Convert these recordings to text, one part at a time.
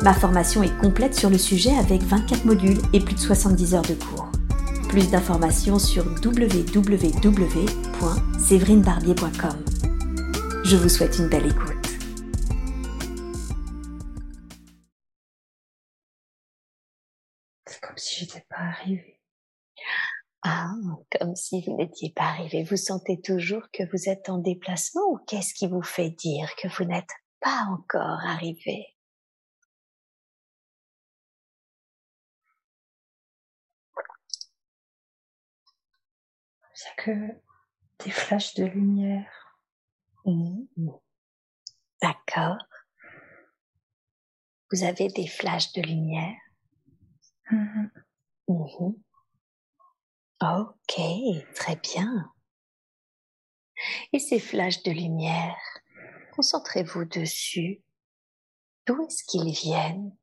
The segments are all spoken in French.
Ma formation est complète sur le sujet avec 24 modules et plus de 70 heures de cours. Plus d'informations sur www.séverinebarbier.com. Je vous souhaite une belle écoute. C'est comme si j'étais pas arrivée. Ah, comme si vous n'étiez pas arrivé. Vous sentez toujours que vous êtes en déplacement ou qu'est-ce qui vous fait dire que vous n'êtes pas encore arrivé A que des flashs de lumière. Mmh. D'accord. Vous avez des flashs de lumière? Mmh. Mmh. Ok, très bien. Et ces flashs de lumière, concentrez-vous dessus. D'où est-ce qu'ils viennent?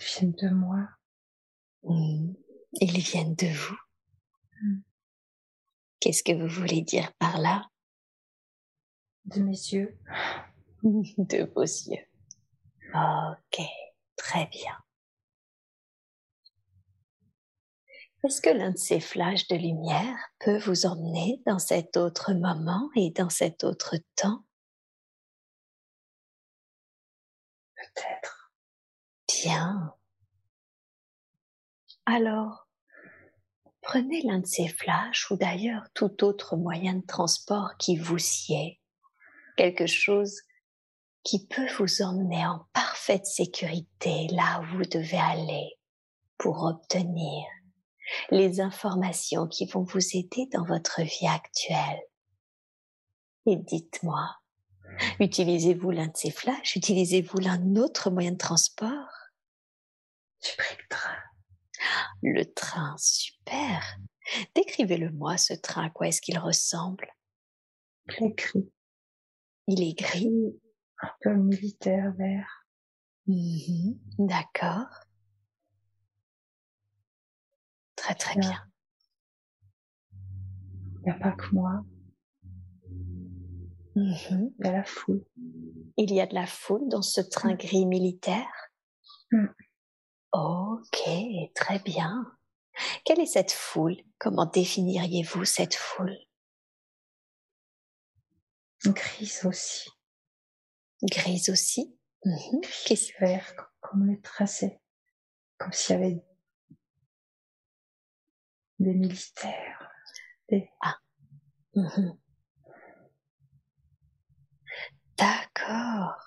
Ils viennent de moi. Ils viennent de vous. Mmh. Qu'est-ce que vous voulez dire par là? De mes yeux. De vos yeux. Ok, très bien. Est-ce que l'un de ces flashs de lumière peut vous emmener dans cet autre moment et dans cet autre temps? Peut-être. Bien. Alors, prenez l'un de ces flashs ou d'ailleurs tout autre moyen de transport qui vous sied, quelque chose qui peut vous emmener en parfaite sécurité là où vous devez aller pour obtenir les informations qui vont vous aider dans votre vie actuelle. Et dites-moi, utilisez-vous l'un de ces flashs? Utilisez-vous l'un autre moyen de transport? Train. Le train, super. Décrivez-le-moi, ce train, à quoi est-ce qu'il ressemble? Il est gris. Il est gris. Un peu militaire vert. Mmh d'accord. Très très bien. Il n'y a pas que moi. Mmh il y a la foule. Il y a de la foule dans ce train gris militaire? Mmh. Ok, très bien. Quelle est cette foule? Comment définiriez-vous cette foule? Grise aussi. Grise aussi? Mmh Gris vert, comme le tracé. Comme s'il y avait des militaires. Des... Ah. Mmh D'accord.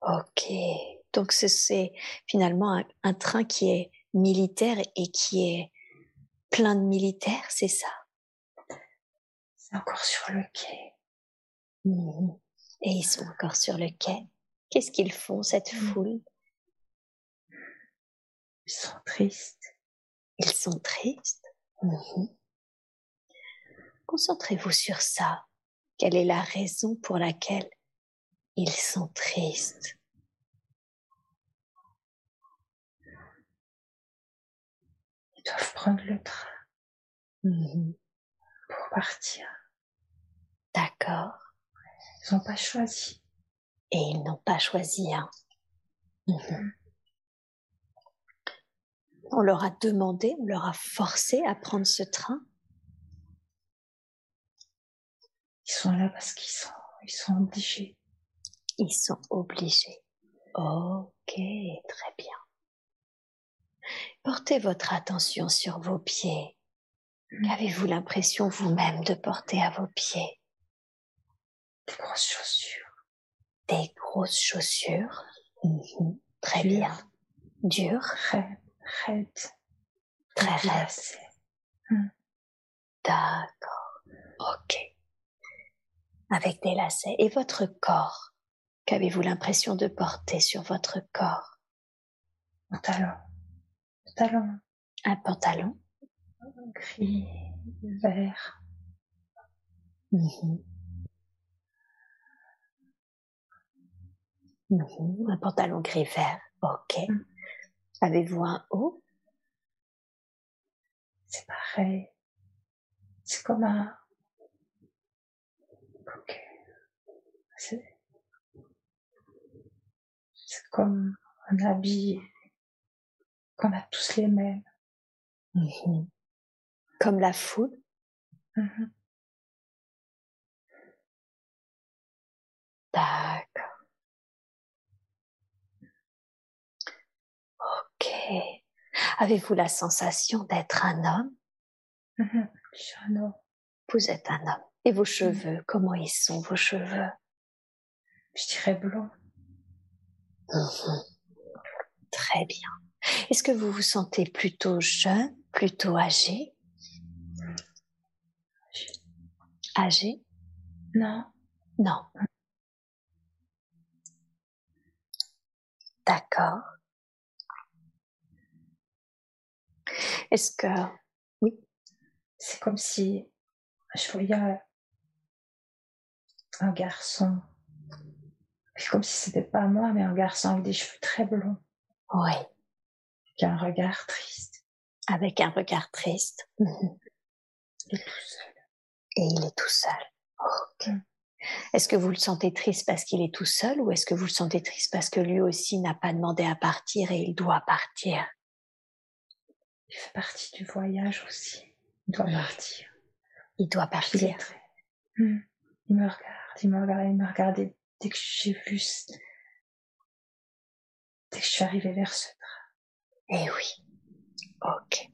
Ok. Donc c'est finalement un, train qui est militaire et qui est plein de militaires, c'est ça? C'est encore sur le quai. Mmh et ils sont encore sur le quai. Qu'est-ce qu'ils font, cette mmh. foule? Ils sont tristes. Ils sont tristes? Mmh Concentrez-vous sur ça. Quelle est la raison pour laquelle ils sont tristes? Doivent prendre le train mmh pour partir. D'accord. Ils n'ont pas choisi. Et ils n'ont pas choisi un. Mmh mmh. On leur a demandé, on leur a forcé à prendre ce train. Ils sont là parce qu'ils sont, ils sont obligés. Ils sont obligés. Ok, très bien. Portez votre attention sur vos pieds. Mmh. Qu'avez-vous l'impression vous-même de porter à vos pieds? Des grosses chaussures. Des grosses chaussures? Mmh Très bien. Dur. Raide. Raide. Très raide. Mmh. D'accord. Ok. Avec des lacets. Et votre corps? Qu'avez-vous l'impression de porter sur votre corps? Pantalon. Pantalon. Un pantalon Gris, vert. Mhm. Mhm. Un pantalon gris-vert. Ok. Mm. Avez-vous un haut? C'est pareil. C'est comme un. Ok. C'est comme un habit qu'on a tous les mêmes. Mhm. Comme la foule Mhm. D'accord. Ok. Avez-vous la sensation d'être un homme? Mhm. Je suis un homme. Vous êtes un homme. Et vos cheveux, comment ils sont vos cheveux? Je dirais blond. Mhm. Très bien. Est-ce que vous vous sentez plutôt jeune, plutôt âgé? Âgé? Non. Non. D'accord. Est-ce que C'est comme si je voyais un garçon. C'est comme si c'était pas moi, mais un garçon avec des cheveux très blonds, oui, un regard triste. avec un regard triste. Il est tout seul. et il est tout seul. Est-ce que vous le sentez triste parce qu'il est tout seul ou est-ce que vous le sentez triste parce que lui aussi n'a pas demandé à partir et il doit partir? Il fait partie du voyage aussi. Il doit partir. Il doit il partir. très- Hmm. Il me regarde, il me regarde, il me regardait dès que j'ai vu, dès que je suis arrivée vers ce Eh oui. Ok.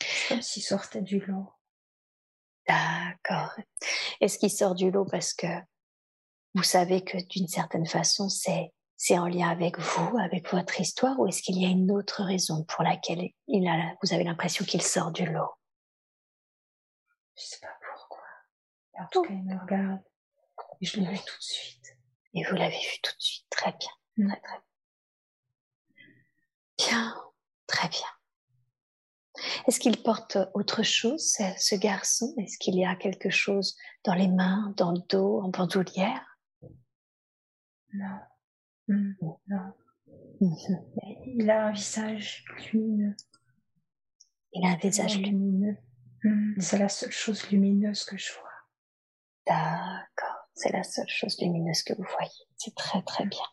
C'est comme s'il sortait du lot. D'accord. Est-ce qu'il sort du lot parce que vous savez que d'une certaine façon c'est c'est en lien avec vous, avec votre histoire, ou est-ce qu'il y a une autre raison pour laquelle il a, vous avez l'impression qu'il sort du lot? Je sais pas pourquoi. En tout cas, il me regarde. Et je l'ai vu tout de suite. Et vous l'avez vu tout de suite. Très bien. Très, très bien. Très bien. Est-ce qu'il porte autre chose, ce, garçon? Est-ce qu'il y a quelque chose dans les mains, dans le dos, en bandoulière? Non. Non. Mhm. Il a un visage lumineux. Il a un visage lumineux. Hmm, C'est la seule chose lumineuse que je vois. D'accord. C'est la seule chose lumineuse que vous voyez. C'est très très bien.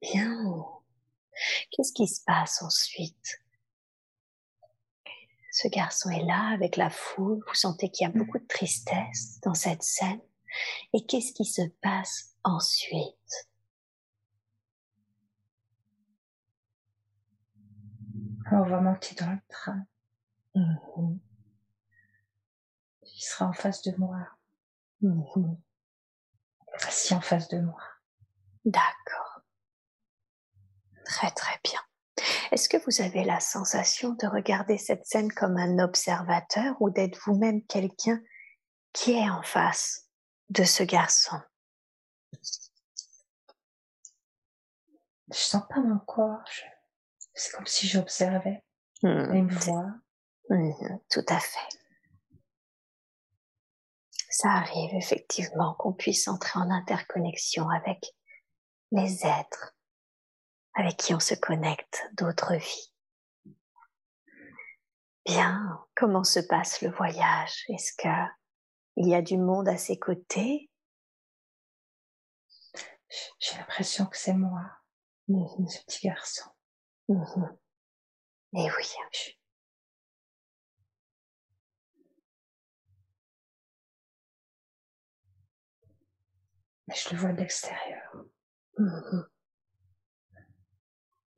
Bien. Qu'est-ce qui se passe ensuite? Ce garçon est là avec la foule. Vous sentez qu'il y a beaucoup de tristesse dans cette scène. Et qu'est-ce qui se passe ensuite? On va monter dans le train. Mhm. Il sera en face de moi. Mhm. Assis en face de moi. D'accord. Très très bien. Est-ce que vous avez la sensation de regarder cette scène comme un observateur ou d'être vous-même quelqu'un qui est en face de ce garçon? Je sens pas mon corps. je- C'est comme si j'observais. Hmm, il me voit. Tout à fait. Ça arrive effectivement qu'on puisse entrer en interconnexion avec les êtres avec qui on se connecte d'autres vies. Bien, comment se passe le voyage? Est-ce que il y a du monde à ses côtés? J'ai l'impression que c'est moi, Mhm, ce petit garçon. mhm. Eh oui. Mais je le vois de l'extérieur. Mhm.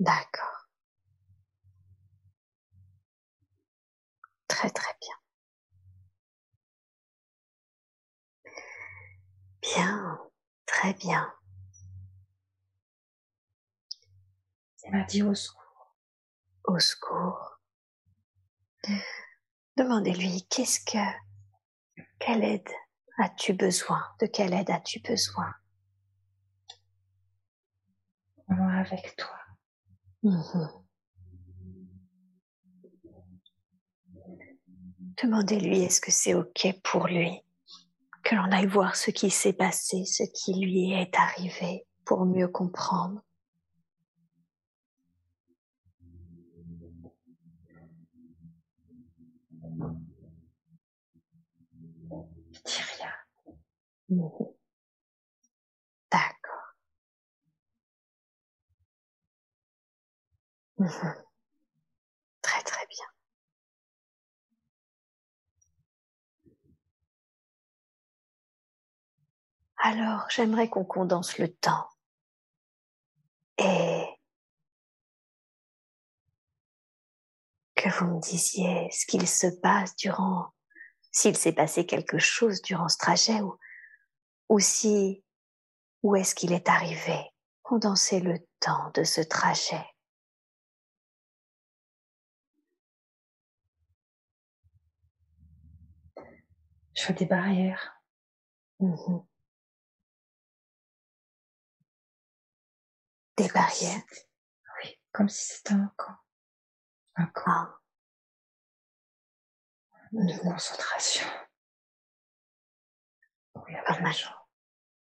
D'accord. Très très bien. Bien, très bien. Il m'a dit au secours. Au secours. Demandez-lui qu'est-ce que, quelle aide as-tu besoin? De quelle aide as-tu besoin? Moi avec toi. Mhm. Demandez-lui est-ce que c'est OK pour lui que l'on aille voir ce qui s'est passé, ce qui lui est arrivé pour mieux comprendre? dis rien. Mhm. Très très bien. Alors, j'aimerais qu'on condense le temps et que vous me disiez ce qu'il se passe durant, s'il s'est passé quelque chose durant ce trajet ou, ou si, où est-ce qu'il est arrivé? Condensez le temps de ce trajet. Je vois des barrières. Mhm. Des barrières. Oui, comme si c'était un camp. Un camp Ah. de Mhm. concentration. De mal. gens.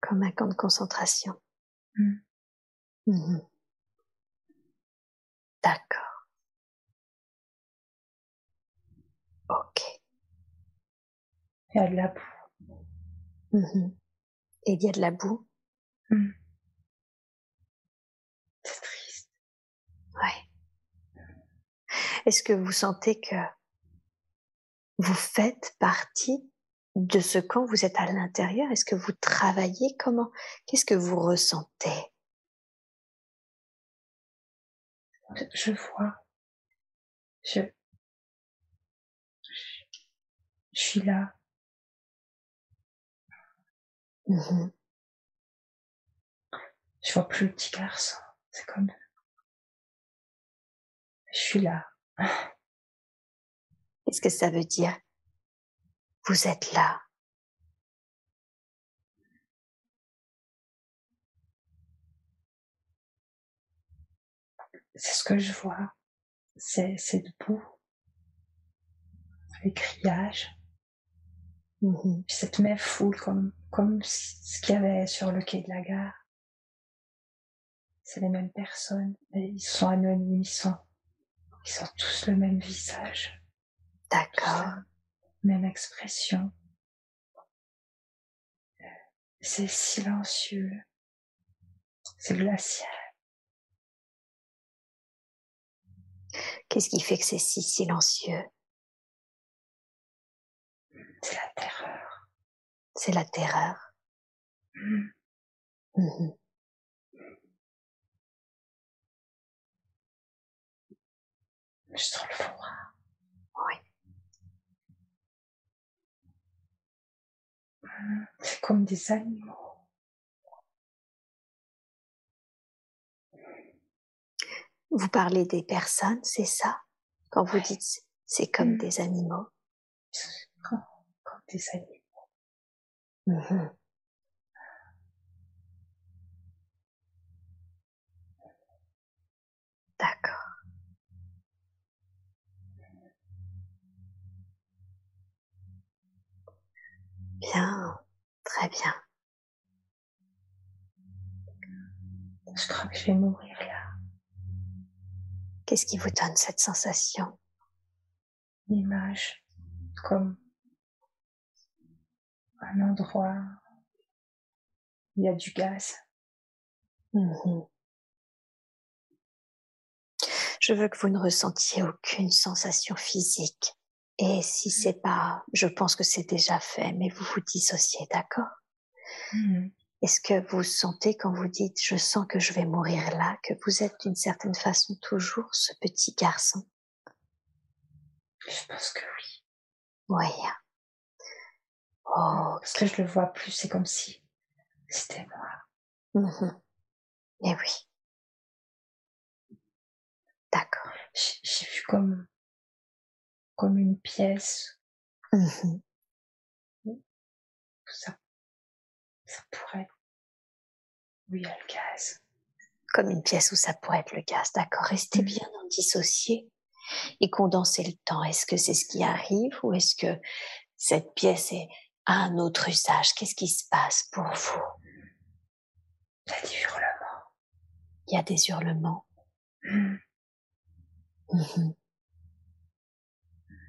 Comme un camp de concentration. Mm. Mhm. D'accord. Ok. Il y a de la boue. Mhm. Et il y a de la boue. Mm. C'est triste. Ouais. Est-ce que vous sentez que vous faites partie de ce camp? Vous êtes à l'intérieur? Est-ce que vous travaillez? Comment? Qu'est-ce que vous ressentez? Je vois. Je, je suis là. Mhm. Je vois plus le petit garçon. C'est comme. Je suis là. Qu'est-ce que ça veut dire? Vous êtes là. C'est ce que je vois. C'est, c'est debout. Les grillages. Mhm. Puis cette même foule comme, comme ce qu'il y avait sur le quai de la gare. C'est les mêmes personnes, mais ils sont anonymes, ils sont, ils ont tous le même visage, D'accord. même expression. C'est silencieux, c'est glacial. Qu'est-ce qui fait que c'est si silencieux? C'est la terreur. C'est la terreur. Mm. Mhm. Je sens le froid. Oui. Mm. C'est comme des animaux. Vous parlez des personnes, c'est ça? Quand vous Ouais. dites c'est comme Mm. des animaux. Comme, comme des animaux. Mhm. D'accord. Bien, très bien. Je crois que je vais mourir là. Qu'est-ce qui vous donne cette sensation? L'image, comme un endroit où il y a du gaz. Mhm. Je veux que vous ne ressentiez aucune sensation physique. Et si c'est pas, je pense que c'est déjà fait, mais vous vous dissociez, d'accord? Mm. Est-ce que vous sentez quand vous dites je sens que je vais mourir là, que vous êtes d'une certaine façon toujours ce petit garçon? Je pense que oui. Oui. Oh, Parce que je le vois plus, c'est comme si c'était moi. mhm. Eh oui. D'accord. J'ai vu comme, comme une pièce. Mhm. Vous ça pourrait être a le gaz. Comme une pièce où ça pourrait être le gaz, d'accord. Restez Mm. bien en dissocier et condenser le temps. Est-ce que c'est ce qui arrive ou est-ce que cette pièce est à un autre usage Qu'est-ce qui se passe pour vous? Il y a des hurlements. Il y a des hurlements. Mm. Mhm.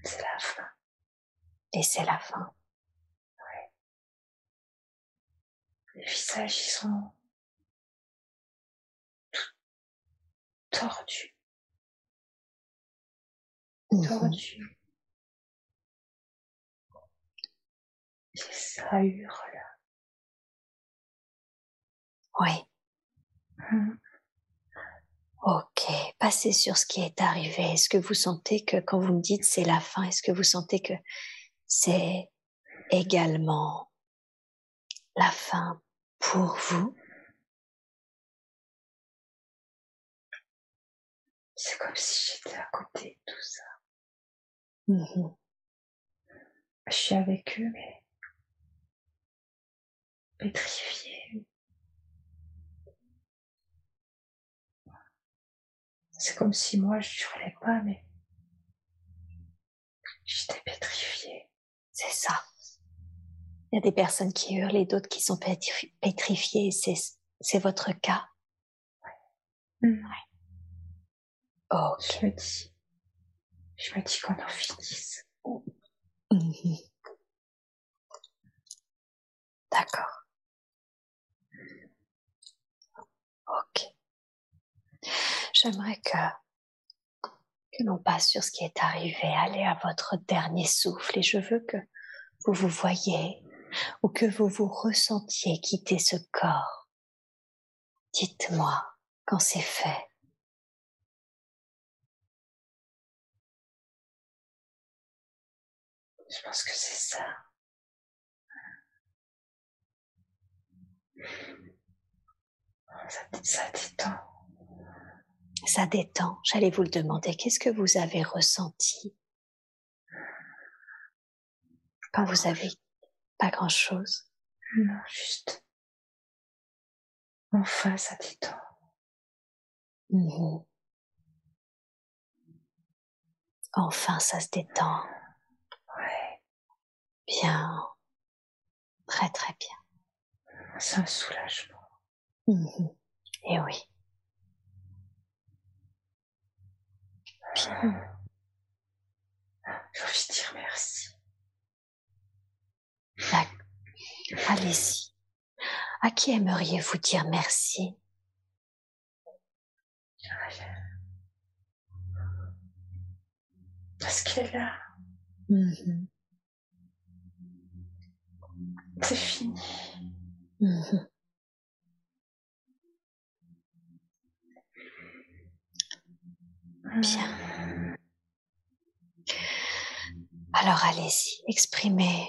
C'est la fin. Et c'est la fin. Les visages, ils sont tordus, Mhm. tordus. Ça hurle. Oui. Mm. Ok, passez sur ce qui est arrivé. Est-ce que vous sentez que quand vous me dites c'est la fin, est-ce que vous sentez que c'est également la fin pour vous? C'est comme si j'étais à côté de tout ça. Mhm. Je suis avec eux, mais pétrifiée. C'est comme si moi je hurlais pas, mais j'étais pétrifiée. C'est ça. Il y a des personnes qui hurlent et d'autres qui sont pétri- pétrifiées. C'est, votre cas. Mm. Ok. Je me dis, je me dis qu'on en finisse. D'accord. Ok. J'aimerais que, que l'on passe sur ce qui est arrivé. Allez à votre dernier souffle et je veux que vous vous voyez ou que vous vous ressentiez quitter ce corps. Dites-moi quand c'est fait. Je pense que c'est ça. Ça, ça détend. Ça détend. J'allais vous le demander. Qu'est-ce que vous avez ressenti quand vous avez pas grand-chose? Non, juste. Enfin, ça détend. Mhm. Enfin, ça se détend. Ouais, Bien. Très, très bien. c'est un soulagement. Mhm. Et oui. Bien. J'ai envie de dire merci. Allez-y. À qui aimeriez-vous dire merci? Parce qu'elle est là. Mhm. C'est fini. Mhm. Bien. Alors allez-y, exprimez.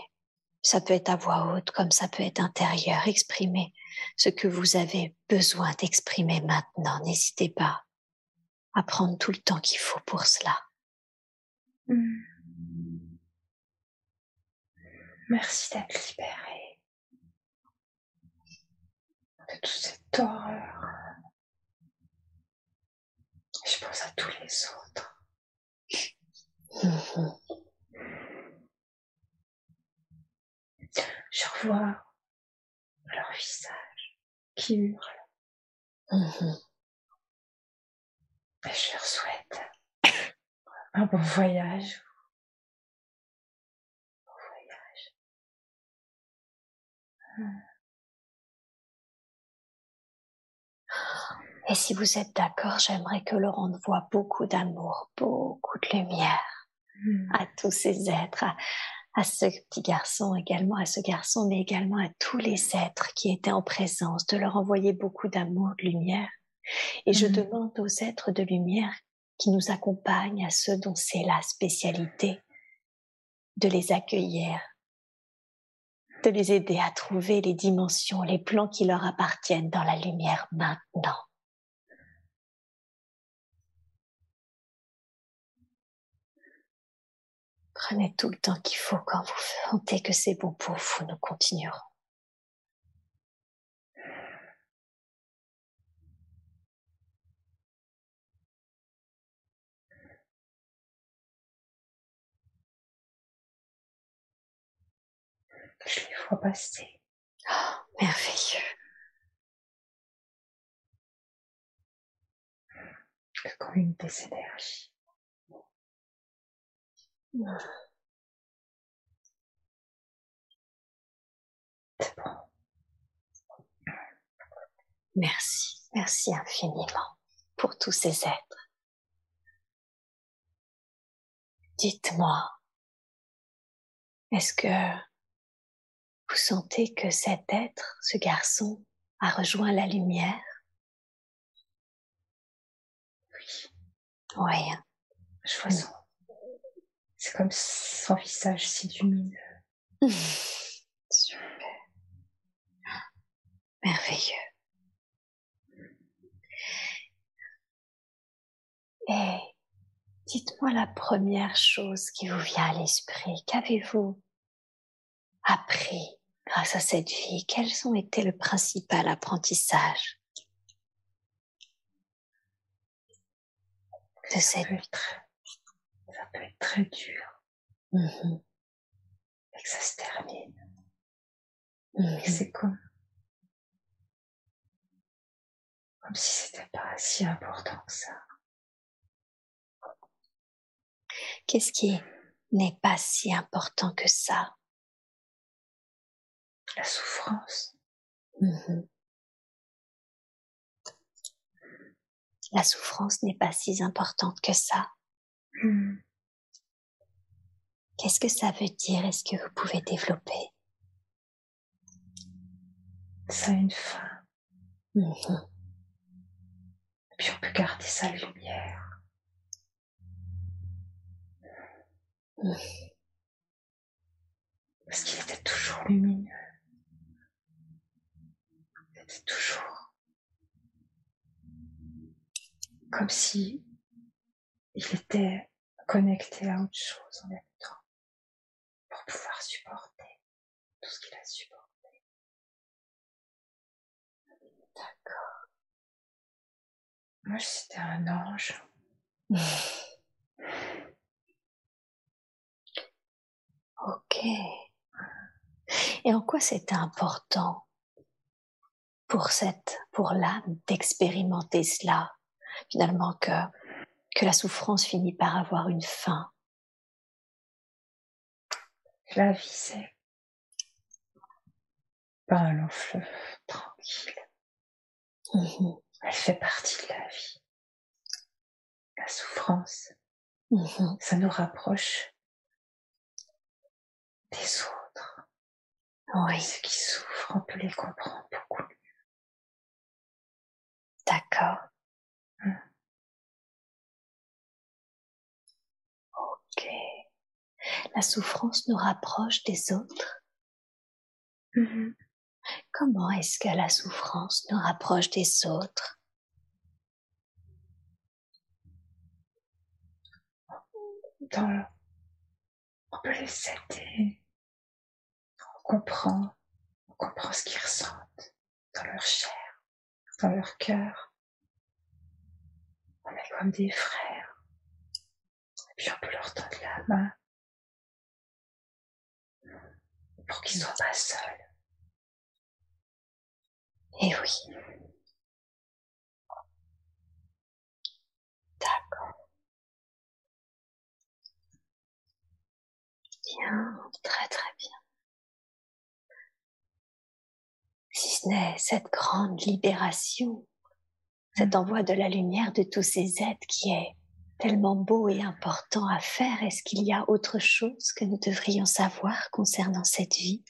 Ça peut être à voix haute, comme ça peut être intérieur. Exprimez ce que vous avez besoin d'exprimer maintenant. N'hésitez pas à prendre tout le temps qu'il faut pour cela. Mm. Merci d'être libérée de toute cette horreur. Je pense à tous les autres. Mhm. Je revois leur visage qui hurle Mhm. et je leur souhaite un bon voyage. Bon voyage. Et si vous êtes d'accord, j'aimerais que Laurent voit beaucoup d'amour, beaucoup de lumière Mm. à tous ces êtres, à, à ce petit garçon également, à ce garçon, mais également à tous les êtres qui étaient en présence, de leur envoyer beaucoup d'amour, de lumière. Et je Mhm. demande aux êtres de lumière qui nous accompagnent, à ceux dont c'est la spécialité, de les accueillir, de les aider à trouver les dimensions, les plans qui leur appartiennent dans la lumière maintenant. Prenez tout le temps qu'il faut quand vous sentez que c'est bon pour vous, nous continuerons. Je les vois passer. Oh, merveilleux. Comme une des énergies. C'est bon. Merci, merci infiniment pour tous ces êtres. Dites-moi, est-ce que vous sentez que cet être, ce garçon, a rejoint la lumière? Oui. Oui. Je vois son. C'est comme son visage si lumineux. Super. Merveilleux. Et dites-moi la première chose qui vous vient à l'esprit. Qu'avez-vous appris grâce à cette vie? Quels ont été le principal apprentissage de cette Ça peut être très, dur Mhm, et que ça se termine. mhm. Et c'est comme, comme si c'était pas si important que ça. Qu'est-ce qui n'est pas si important que ça? La souffrance. Mhm. La souffrance n'est pas si importante que ça. Hmm. Qu'est-ce que ça veut dire? Est-ce que vous pouvez développer? Ça a une fin. Et puis on peut garder sa lumière. Parce qu'il était toujours lumineux. Il était toujours comme si il était connecté à autre chose en même temps pouvoir supporter tout ce qu'il a supporté. D'accord. Moi, c'était un ange. Ok. Et en quoi c'était important pour cette, pour l'âme d'expérimenter cela? Finalement que la souffrance finit par avoir une fin. La vie, c'est pas un long fleuve tranquille. Mhm, Elle fait partie de la vie. La souffrance, mhm. ça nous rapproche des autres. Oui, Ceux qui souffrent, on peut les comprendre beaucoup mieux. d'accord. Hmm. Ok. La souffrance nous rapproche des autres. Comment est-ce que la souffrance nous rapproche des autres? Dans, on peut les aider. On comprend, on comprend ce qu'ils ressentent dans leur chair, dans leur cœur. On est comme des frères. Et puis on peut leur tendre la main pour qu'ils soient pas seuls. Eh oui. D'accord. Bien, très très bien. Si ce n'est cette grande libération, cet envoi de la lumière de tous ces êtres qui est tellement beau et important à faire, est-ce qu'il y a autre chose que nous devrions savoir concernant cette vie?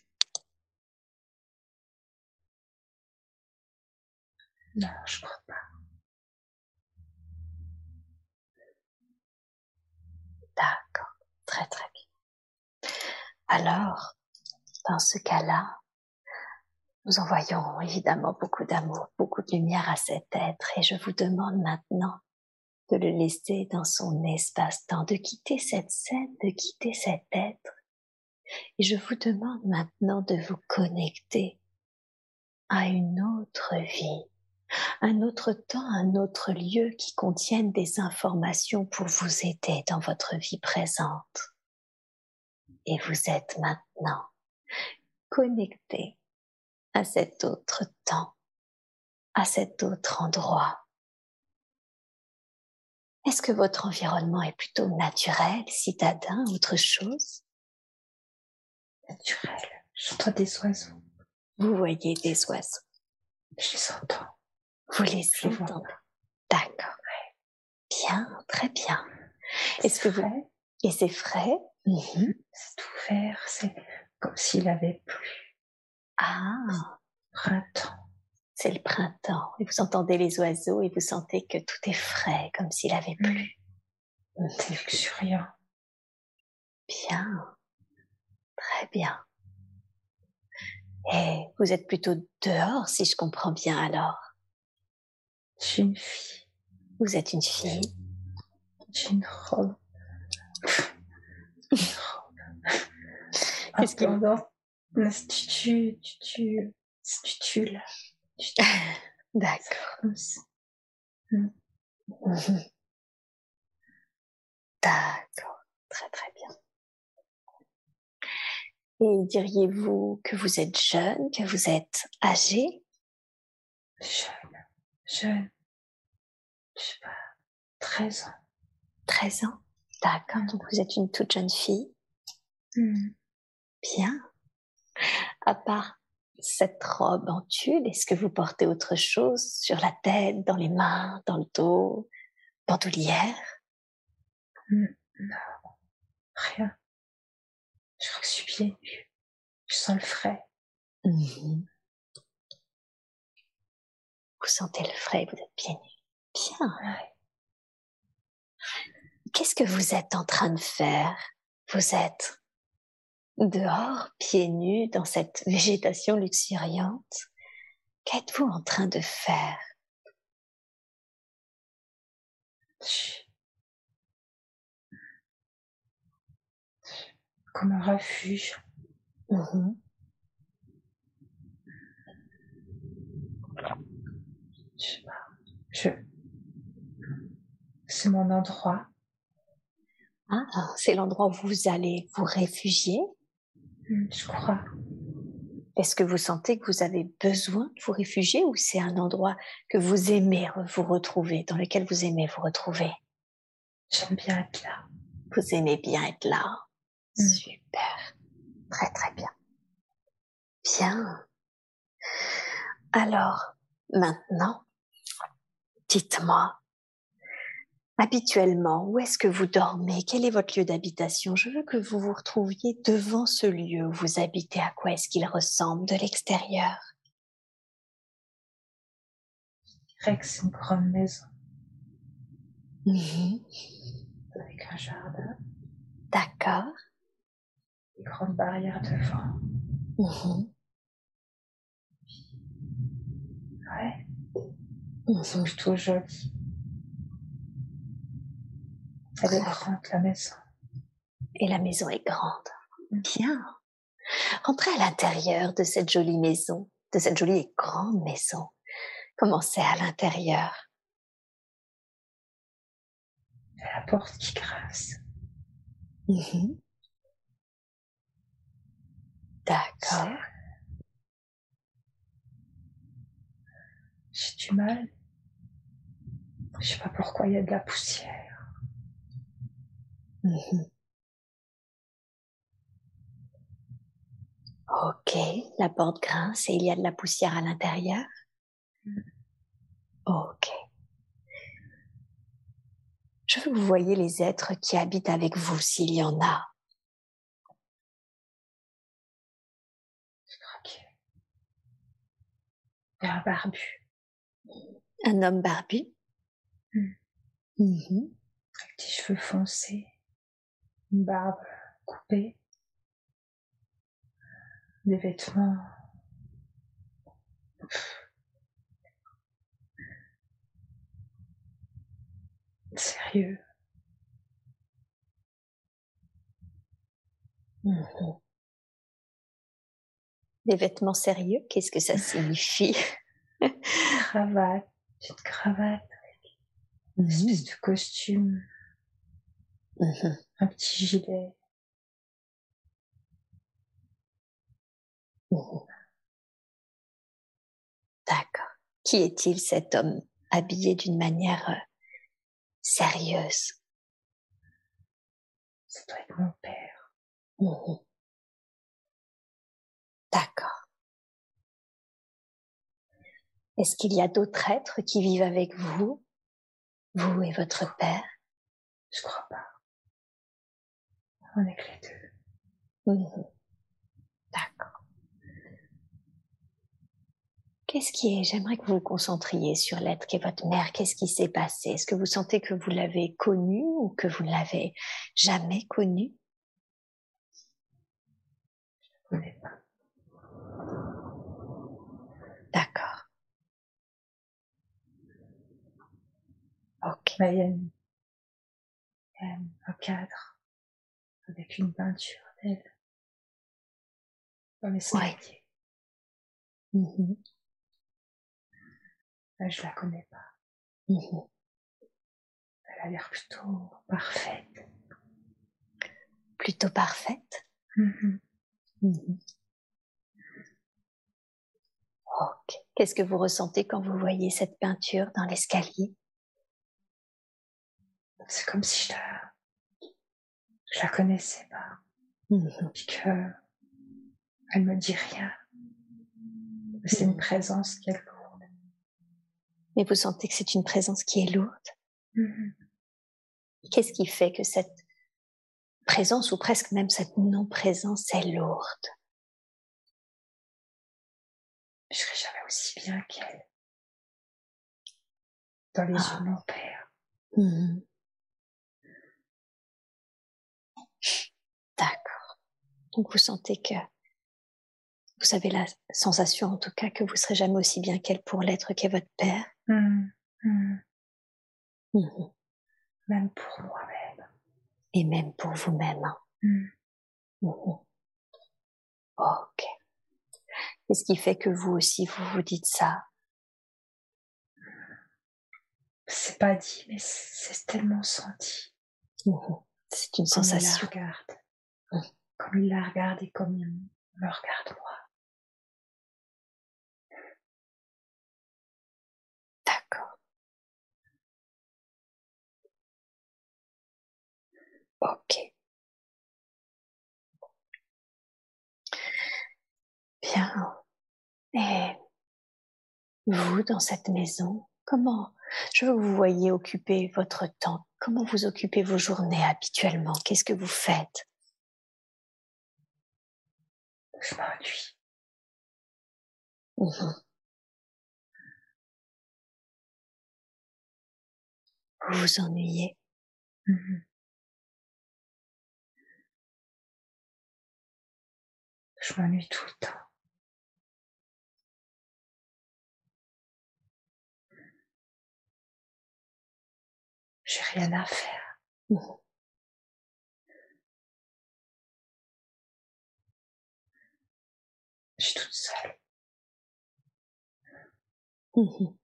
Non, je crois pas. D'accord, très très bien. Alors, dans ce cas-là, nous envoyons évidemment beaucoup d'amour, beaucoup de lumière à cet être et je vous demande maintenant de le laisser dans son espace-temps, de quitter cette scène, de quitter cet être. Et je vous demande maintenant de vous connecter à une autre vie, un autre temps, un autre lieu qui contienne des informations pour vous aider dans votre vie présente. Et vous êtes maintenant connecter à cet autre temps, à cet autre endroit. Est-ce que votre environnement est plutôt naturel, citadin, autre chose? Naturel. J'entends des oiseaux. Vous voyez des oiseaux. Je les entends. Vous les entendez. D'accord. Bien, très bien. Est-ce que vous... Et c'est frais? Mhm. C'est tout vert, c'est comme s'il avait plu. Ah Printemps. C'est le printemps. Et vous entendez les oiseaux et vous sentez que tout est frais, comme s'il avait plu. Mm. C'est luxuriant. Bien. Très bien. Et vous êtes plutôt dehors, si je comprends bien alors. Je suis une fille. Vous êtes une fille. J'ai une robe. Une robe. Qu'est-ce qu'il l'institut, tu, tu, là. D'accord. D'accord. Très très bien. Et diriez-vous que vous êtes jeune, que vous êtes âgé? Jeune. Jeune. Je sais pas. 13 ans. 13 ans? D'accord. Donc vous êtes une toute jeune fille? Mm. Bien. À part cette robe en tulle, est-ce que vous portez autre chose sur la tête, dans les mains, dans le dos, bandoulière? Non, rien. Je crois que je suis pieds nus. Je sens le frais. Mhm. Vous sentez le frais, vous êtes pieds nus. Bien. Qu'est-ce que vous êtes en train de faire? Vous êtes dehors, pieds nus, dans cette végétation luxuriante. Qu'êtes-vous en train de faire? Comme un refuge. Mm-hmm. Je sais pas. Je... C'est mon endroit. Ah, c'est l'endroit où vous allez vous réfugier? Je crois. Est-ce que vous sentez que vous avez besoin de vous réfugier ou c'est un endroit que vous aimez vous retrouver, dans lequel vous aimez vous retrouver? J'aime bien être là. Vous aimez bien être là. Hmm. Super. Très très bien. Bien. Alors, maintenant, dites-moi, Habituellement, où est-ce que vous dormez? Quel est votre lieu d'habitation? Je veux que vous vous retrouviez devant ce lieu où vous habitez. À quoi est-ce qu'il ressemble de l'extérieur? Je dirais que c'est une grande maison. Mhm. Avec un jardin. D'accord. Des grandes barrières devant. Mhm. Ouais. Mhm. C'est plutôt joli. Elle est grande, la maison. Et la maison est grande. Bien. Rentrez à l'intérieur de cette jolie maison, de cette jolie et grande maison. Comment c'est à l'intérieur La porte qui grince. Mhm. D'accord. J'ai du mal. Je sais pas pourquoi il y a de la poussière. Mhm. Ok, la porte grince et il y a de la poussière à l'intérieur. Mm. Ok. Je veux que vous voyez les êtres qui habitent avec vous, s'il y en a. Un barbu. Un homme barbu. Mm. Mhm. Avec des cheveux foncés une barbe coupée, des vêtements sérieux. Mhm. Des vêtements sérieux, qu'est-ce que ça signifie? Cravate, petite cravate une espèce de costume. Un petit gilet. Mhm. D'accord. Qui est-il cet homme habillé d'une manière euh, sérieuse? Ça doit être mon père. Mhm. D'accord. Est-ce qu'il y a d'autres êtres qui vivent avec vous, vous et votre père? Je crois pas. On est que les deux. Mhm. D'accord. Qu'est-ce qui est J'aimerais que vous vous concentriez sur l'être qui est votre mère. Qu'est-ce qui s'est passé? Est-ce que vous sentez que vous l'avez connu ou que vous ne l'avez jamais connu? Je ne connais pas. D'accord. Ok. Mais il y a, une- il y a un cadre avec une peinture d'elle dans l'escalier. Mhm. Là, je la connais pas. Mhm. Elle a l'air plutôt parfaite. Plutôt parfaite. Mhm. Ok. Qu'est-ce que vous ressentez quand vous voyez cette peinture dans l'escalier? C'est comme si je la, je la connaissais pas. Mhm. Puis que elle me dit rien. C'est une présence qui est lourde. Mais vous sentez que c'est une présence qui est lourde. Mhm. Qu'est-ce qui fait que cette présence ou presque même cette non-présence est lourde? Je serai jamais aussi bien qu'elle. Dans les Ah. yeux de mon père. Mhm. D'accord. Donc vous sentez que vous avez la sensation en tout cas que vous serez jamais aussi bien qu'elle pour l'être qu'est votre père. Mhm. Mhm. Mhm. Même pour moi-même. Et même pour vous-même. hein. Mhm. Mhm. Ok. Qu'est-ce qui fait que vous aussi vous vous dites ça? C'est pas dit, mais c'est tellement senti. Mhm. C'est une la sensation. regarde. Comme il la regarde et comme il me regarde moi. D'accord. Ok. Bien. Et vous, dans cette maison, comment je veux que vous voyez occuper votre temps? Comment vous occupez vos journées habituellement? Qu'est-ce que vous faites? Je m'ennuie. Mhm. Vous vous ennuyez Mhm. Je m'ennuie tout le temps. J'ai rien à faire. Mhm. Je suis toute seule. Mhm.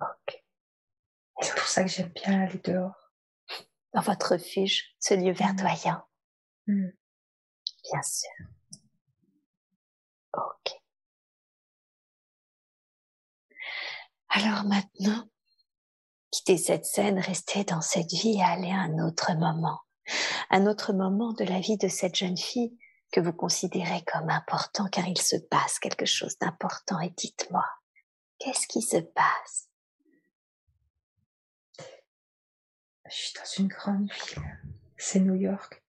Ok. C'est pour ça que j'aime bien aller dehors. Dans votre refuge, ce lieu verdoyant, Mhm. bien sûr. Ok. Alors maintenant, quittez cette scène, restez dans cette vie et allez à un autre moment. Un autre moment de la vie de cette jeune fille que vous considérez comme important car il se passe quelque chose d'important et dites-moi, qu'est-ce qui se passe? Je suis dans une grande ville. C'est New York.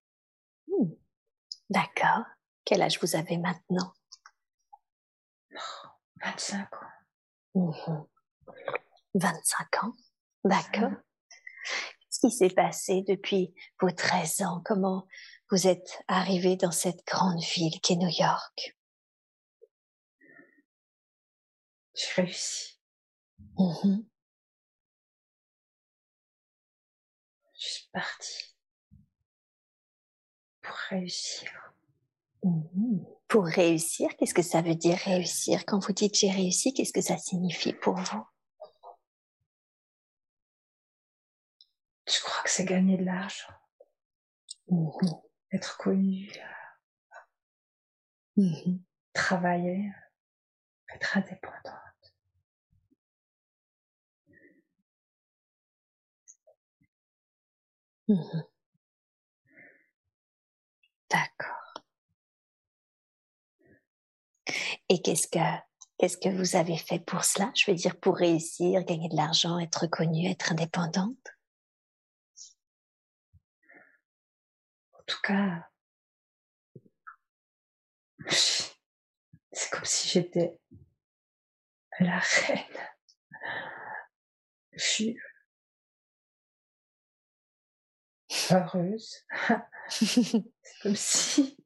D'accord. Quel âge vous avez maintenant? 25 ans. Mhm. 25 ans. D'accord. Qu'est-ce qui s'est passé depuis vos 13 ans? Comment vous êtes arrivé dans cette grande ville qu'est New York? J'ai réussi. Mhm. Je suis partie. Pour réussir. Mhm. Pour réussir, qu'est-ce que ça veut dire réussir? Quand vous dites j'ai réussi, qu'est-ce que ça signifie pour vous? Je crois que c'est gagner de l'argent. Mhm. Être connu. mmh travailler, être indépendante. Mmh D'accord. Et qu'est-ce que qu'est-ce que vous avez fait pour cela? Je veux dire, pour réussir, gagner de l'argent, être reconnue, être indépendante? Tout cas, c'est comme si j'étais la reine. Je suis heureuse. c'est comme si,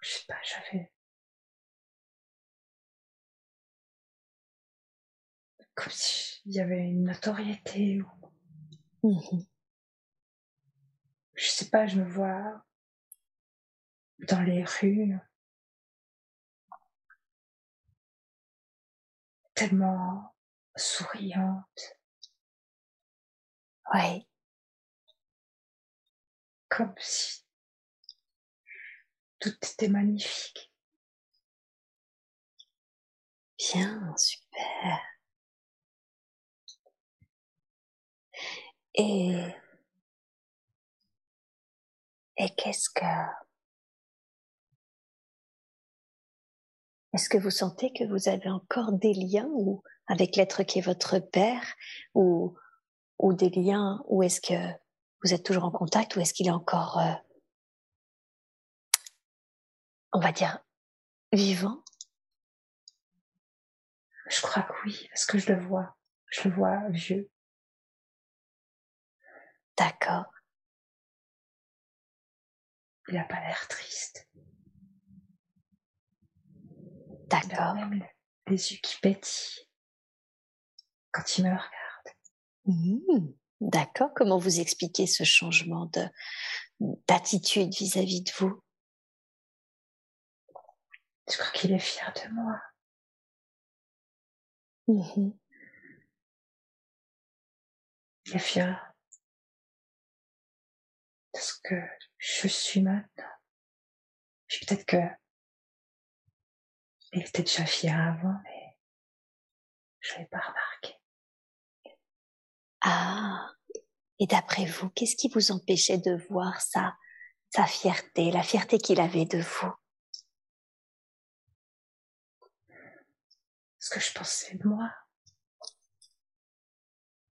je sais pas, j'avais comme s'il y avait une notoriété mmh je sais pas, je me vois dans les rues tellement souriante. Oui. Comme si tout était magnifique. Bien, super. Et, et qu'est-ce que, est-ce que vous sentez que vous avez encore des liens ou avec l'être qui est votre père ou, ou des liens ou est-ce que vous êtes toujours en contact ou est-ce qu'il est encore, euh, on va dire, vivant? Je crois que oui, parce que je le vois. Je le vois vieux. D'accord. Il n'a pas l'air triste. D'accord. Il a même les yeux qui pétillent quand il me regarde. Mmh. D'accord. Comment vous expliquez ce changement de d'attitude vis-à-vis de vous? Je crois qu'il est fier de moi. Mmh il est fier ce que je suis maintenant. peut-être que il était déjà fier avant, mais je l'avais pas remarqué. Ah, et d'après vous, qu'est-ce qui vous empêchait de voir sa, sa fierté, la fierté qu'il avait de vous? Ce que je pensais de moi.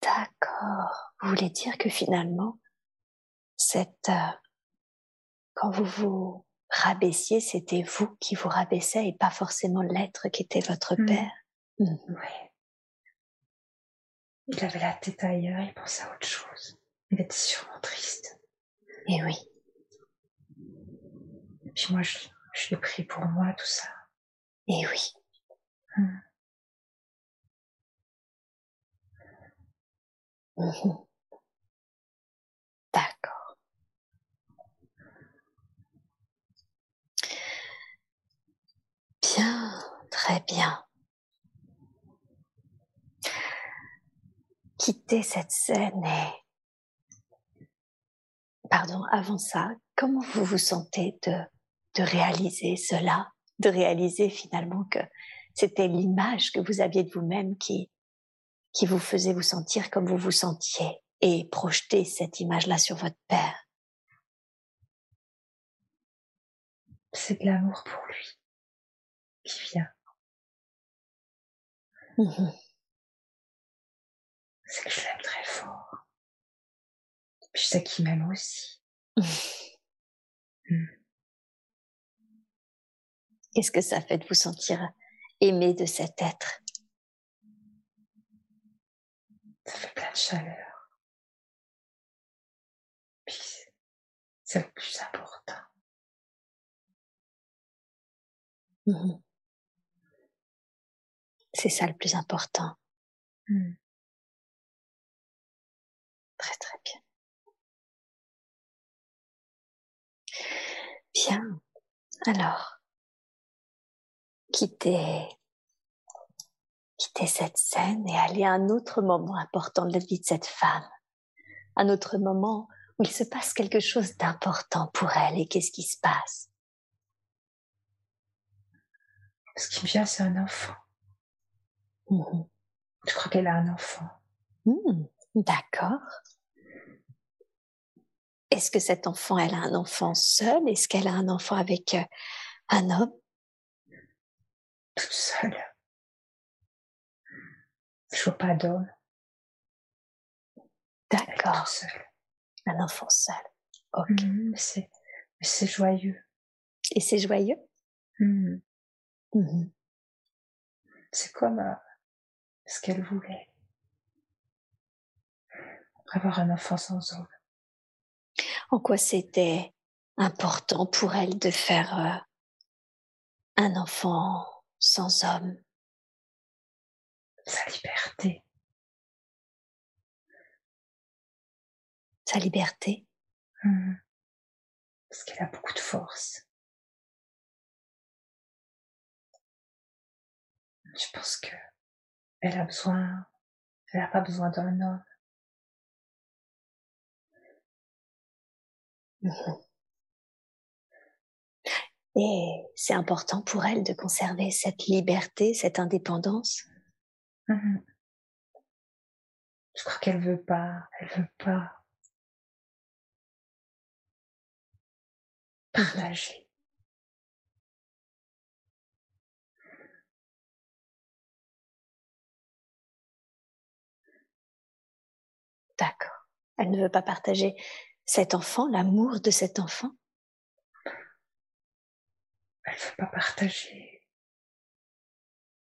D'accord. Vous voulez dire que finalement, cette, euh, quand vous vous rabaissiez, c'était vous qui vous rabaissez et pas forcément l'être qui était votre mmh. père. Mmh. Oui. Il avait la tête ailleurs, il pensait à autre chose. Il était sûrement triste. Et eh oui. Et puis moi, je, je l'ai pris pour moi, tout ça. Et eh oui. Mmh. D'accord. Bien, très bien. Quittez cette scène et... Pardon, avant ça, comment vous vous sentez de, de réaliser cela, de réaliser finalement que c'était l'image que vous aviez de vous-même qui, qui vous faisait vous sentir comme vous vous sentiez et projeter cette image-là sur votre père? C'est de l'amour pour lui qui vient. Mmh C'est que je l'aime très fort. Puis je sais qu'il m'aime aussi. Mmh. Qu'est-ce que ça fait de vous sentir aimé de cet être? Ça fait plein de chaleur. Puis c'est le plus important. C'est ça le plus important. Mmh. Très très bien. Bien. Alors, quittez, quittez cette scène et allez à un autre moment important de la vie de cette femme. Un autre moment où il se passe quelque chose d'important pour elle et qu'est-ce qui se passe? Ce qui me vient, c'est un enfant. Mhm. Je crois qu'elle a un enfant. Hmm, D'accord. Est-ce que cet enfant, elle a un enfant seul? Est-ce qu'elle a un enfant avec euh, un homme? Toute seule. Je vois pas d'homme. D'accord. Un enfant seul. Ok. Mais c'est, mais c'est joyeux. Et c'est joyeux? Mhm. Mhm. C'est comme euh, ce qu'elle voulait. Avoir un enfant sans homme. En quoi c'était important pour elle de faire euh, un enfant sans homme? Sa liberté. Sa liberté? Mhm. Parce qu'elle a beaucoup de force. Je pense que elle a besoin, elle n'a pas besoin d'un homme. Et c'est important pour elle de conserver cette liberté, cette indépendance. Mhm. Je crois qu'elle veut pas, elle veut pas partager. D'accord. Elle ne veut pas partager cet enfant, l'amour de cet enfant? Elle veut pas partager.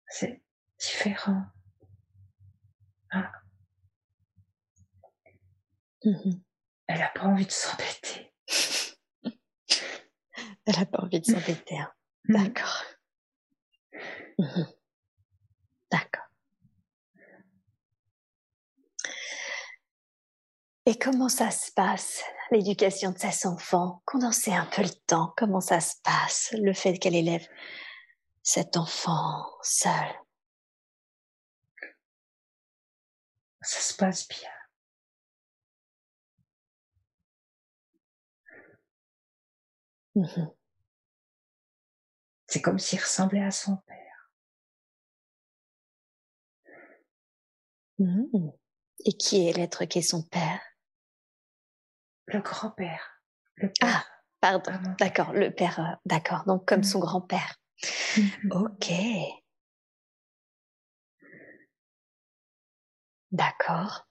C'est différent. Mhm. Elle a pas envie de s'embêter. Elle n'a pas envie de s'embêter. hein. Mhm. D'accord. Mhm. D'accord. Et comment ça se passe, l'éducation de ses enfants? Condensez un peu le temps? Comment ça se passe, le fait qu'elle élève cet enfant seul? Ça se passe bien. Mhm. C'est comme s'il ressemblait à son père. Mhm. Et qui est l'être qui est son père? Le grand-père. Le Ah, pardon. Ah, D'accord, le père. euh, D'accord, donc comme Mhm. son grand-père. Mhm. Ok. D'accord.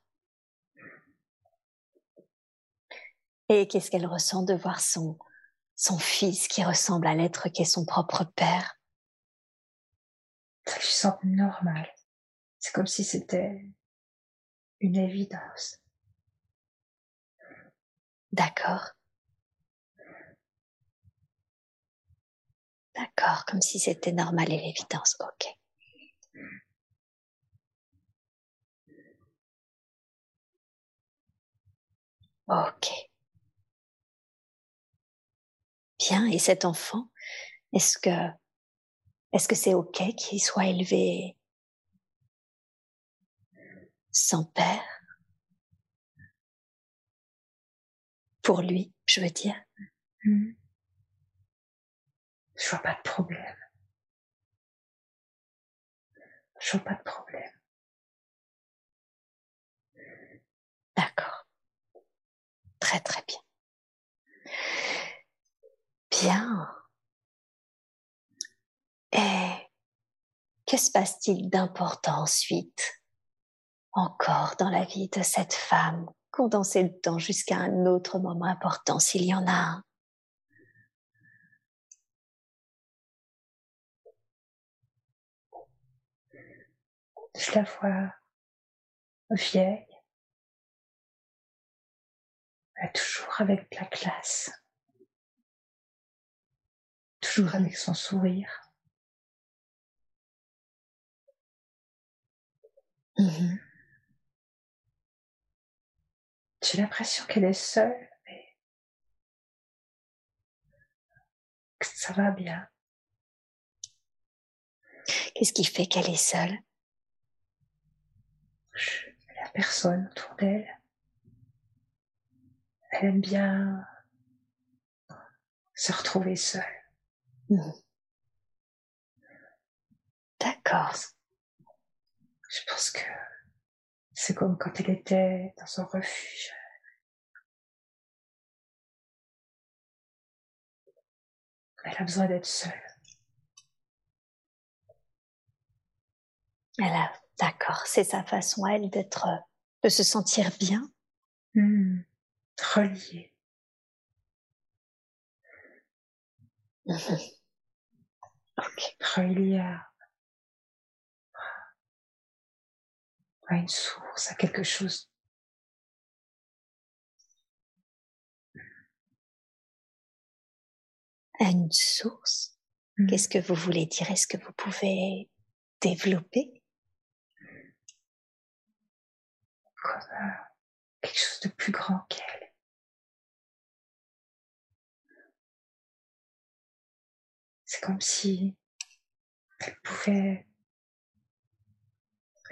Et qu'est-ce qu'elle ressent de voir son, son fils qui ressemble à l'être qui est son propre père? Lui semble normal. C'est comme si c'était une évidence. D'accord. D'accord, comme si c'était normal et l'évidence. Ok. Ok. Bien, et cet enfant, est-ce que est-ce que c'est ok qu'il soit élevé sans père? Pour lui, je veux dire. Mhm. Je vois pas de problème. Je vois pas de problème. D'accord. Très très bien. Bien. Et que se passe-t-il d'important ensuite encore dans la vie de cette femme? Condenser le temps jusqu'à un autre moment important s'il y en a un. Je la vois vieille. Est toujours avec la classe. Toujours avec son sourire. Mhm. J'ai l'impression qu'elle est seule, mais que ça va bien. Qu'est-ce qui fait qu'elle est seule? Je- Il n'y a personne autour d'elle. Elle aime bien se retrouver seule. Mhm. D'accord. Je pense que c'est comme quand elle était dans son refuge. Elle a besoin d'être seule. Elle a, d'accord, c'est sa façon elle d'être, de se sentir bien. Hmm. Reliée. Mhm. Ok. Reliée à, à une source, à quelque chose. À une source? Hmm. Qu'est-ce que vous voulez dire? Est-ce que vous pouvez développer? Comme euh, quelque chose de plus grand qu'elle. C'est comme si elle pouvait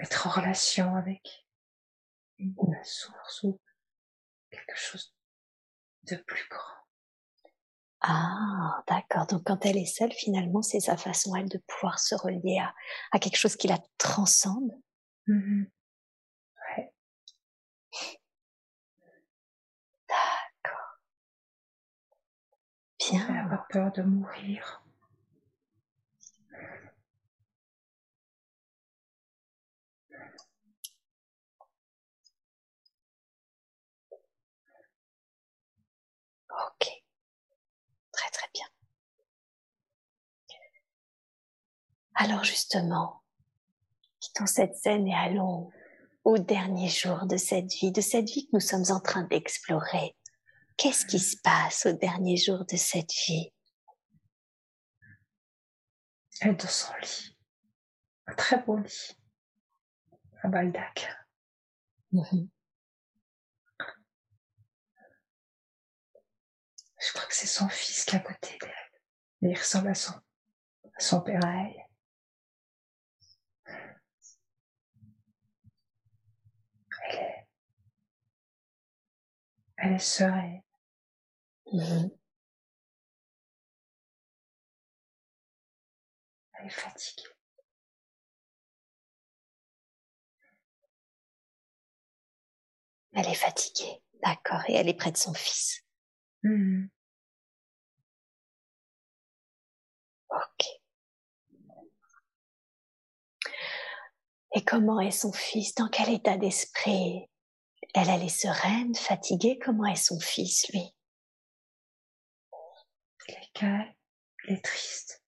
être en relation avec une source ou quelque chose de plus grand. Ah, d'accord. Donc quand elle est seule, finalement, c'est sa façon, elle, de pouvoir se relier à, à quelque chose qui la transcende. Mhm. Ouais. D'accord. Elle Bien. pas peur de mourir. Ok. Très très bien. Alors justement, quittons cette scène et allons au dernier jour de cette vie, de cette vie que nous sommes en train d'explorer. Qu'est-ce qui se passe au dernier jour de cette vie? Elle est dans son lit. Un très beau lit. Un baldac. Mhm. Je crois que c'est son fils qui est à côté d'elle. Il ressemble à son, à son père à. Elle est, elle est sereine. Elle est fatiguée. Elle est fatiguée, d'accord, et elle est près de son fils. Mhm. Ok. Et comment est son fils? Dans quel état d'esprit? Elle, elle est sereine, fatiguée Comment est son fils, lui? Il est calme. Il est triste.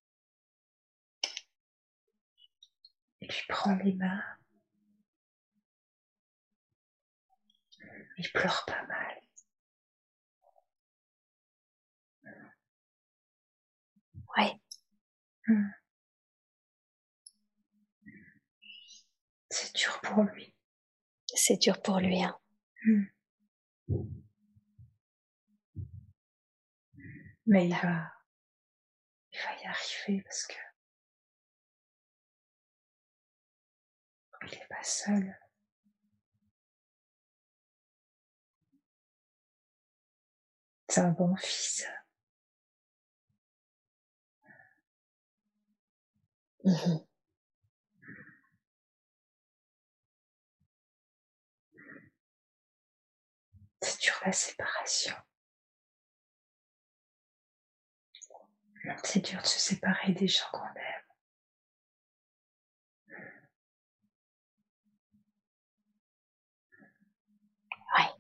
Il lui prend les mains. Il pleure pas mal. Ouais. Hmm. C'est dur pour lui. C'est dur pour lui, hein. Hmm. Mais il va, il va y arriver parce que il n'est pas seul. C'est un bon fils. Mhm. C'est dur la séparation. C'est dur de se séparer des gens qu'on aime. Ouais.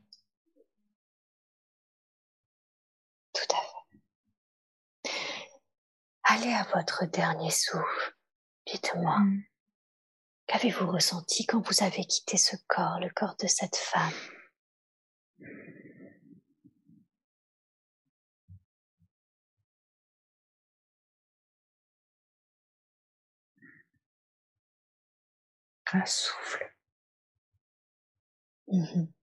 Tout à fait. Allez à votre dernier souffle. Dites-moi, Hmm. qu'avez-vous ressenti quand vous avez quitté ce corps, le corps de cette femme? Un souffle. Mhm.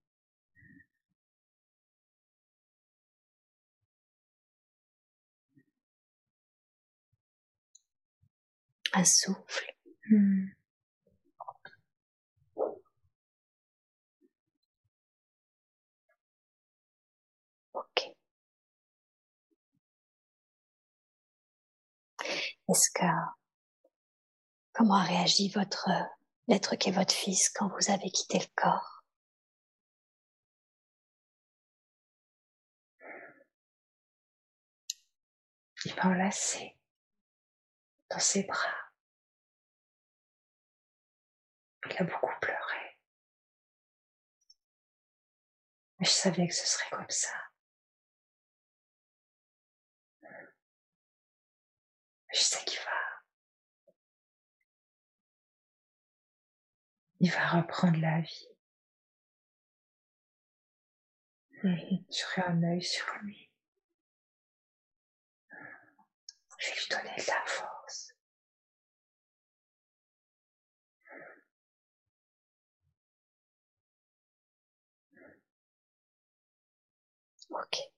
Un souffle. Hmm. Est-ce Comment a réagi votre l'être qu'est votre fils quand vous avez quitté le corps? Il m'a enlacé dans ses bras. Il a beaucoup pleuré. Mais je savais que ce serait comme ça. Je sais qu'il va. Il va reprendre la vie. J'aurai un œil sur lui. Je vais lui donner de la force. Ok.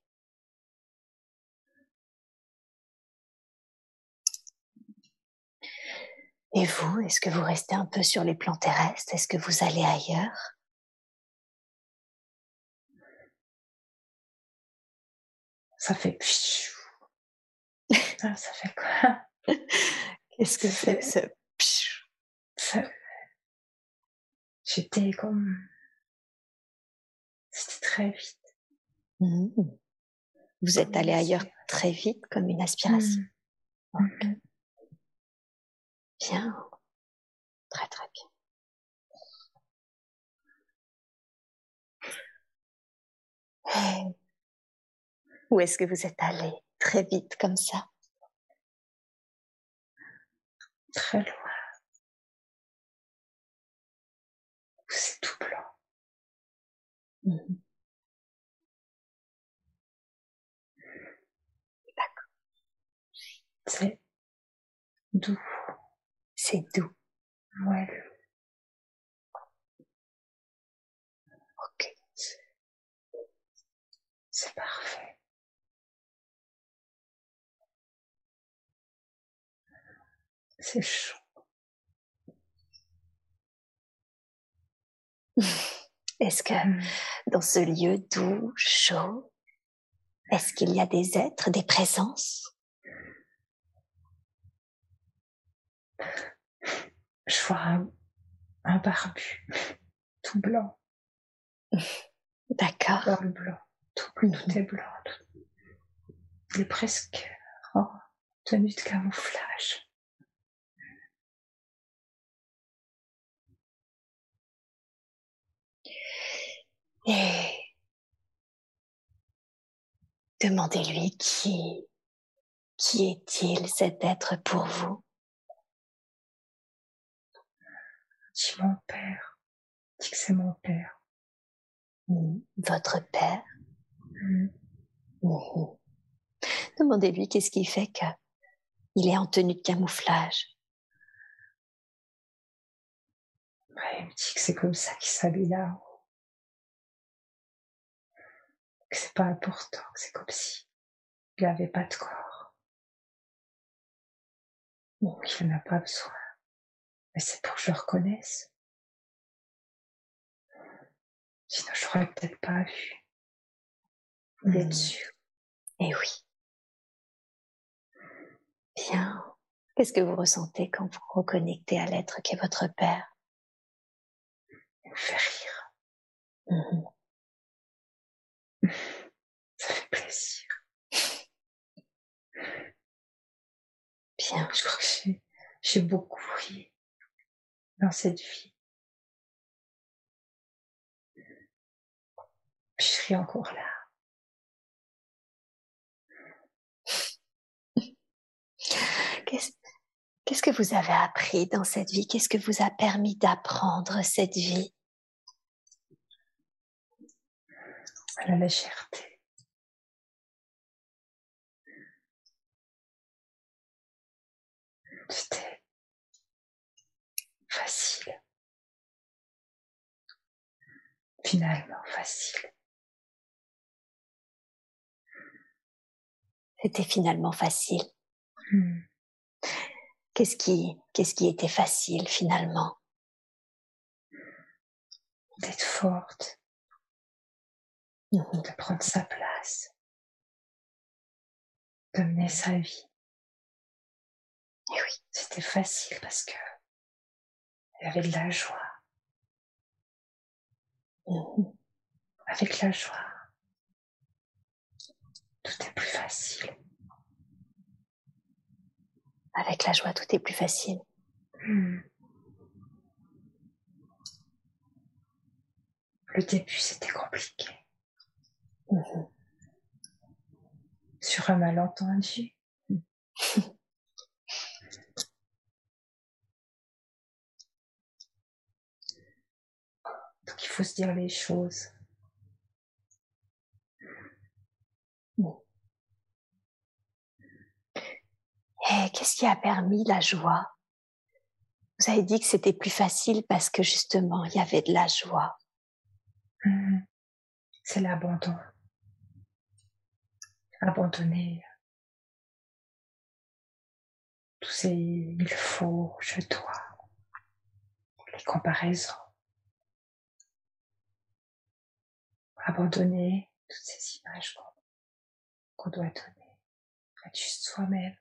Et vous, est-ce que vous restez un peu sur les plans terrestres? Est-ce que vous allez ailleurs? Ça fait... Ah, ça fait quoi? Qu'est-ce que c'est que ce... J'étais comme... C'était très vite. Mmh. Vous êtes allé ailleurs très vite, comme une aspiration. Mmh. Bien. Très très bien. Où est-ce que vous êtes allé? Très vite comme ça Très loin. C'est tout blanc. Mmh. D'accord. C'est doux. C'est doux. Ouais. Ok. C'est parfait. C'est chaud. Est-ce que dans ce lieu doux, chaud, est-ce qu'il y a des êtres, des présences? Je vois un, barbu, tout blanc. D'accord. Le blanc, tout, tout est blanc. Il est presque en tenue de camouflage. Et demandez-lui qui, qui est-il cet être pour vous? Dis mon père. Dis que c'est mon père. Mmh. Votre père. Mmh. Mmh. Demandez-lui qu'est-ce qui fait que il est en tenue de camouflage. il me dit que c'est comme ça qu'il s'habille là. Que c'est pas important, que c'est comme si il n'avait pas de corps. Qu'il n'en a pas besoin. Mais c'est pour que je le reconnaisse. Sinon, je l'aurais peut-être pas vu. Vous êtes sûr? Eh oui. Bien. Qu'est-ce que vous ressentez quand vous reconnectez à l'être qui est votre père? Il me fait rire. Mmh Ça fait plaisir. Bien. Je crois que j'ai beaucoup ri dans cette vie. Je suis encore là. Qu'est-ce que vous avez appris dans cette vie? Qu'est-ce que vous a permis d'apprendre cette vie? La légèreté. Facile. Finalement facile. C'était finalement facile. Hmm. Qu'est-ce qui, qu'est-ce qui était facile finalement? D'être forte, mmh de prendre sa place, de mener sa vie. Et oui. C'était facile parce que avec de la joie. Avec la joie, tout est plus facile. Avec la joie, tout est plus facile. Hmm. Le début, c'était compliqué. Mhm. Sur un malentendu. Donc il faut se dire les choses. Et qu'est-ce qui a permis la joie? Vous avez dit que c'était plus facile parce que justement, il y avait de la joie. Mhm. C'est l'abandon. Abandonner tous ces il faut, je dois, les comparaisons. Abandonner toutes ces images qu'on doit donner. Être juste soi-même.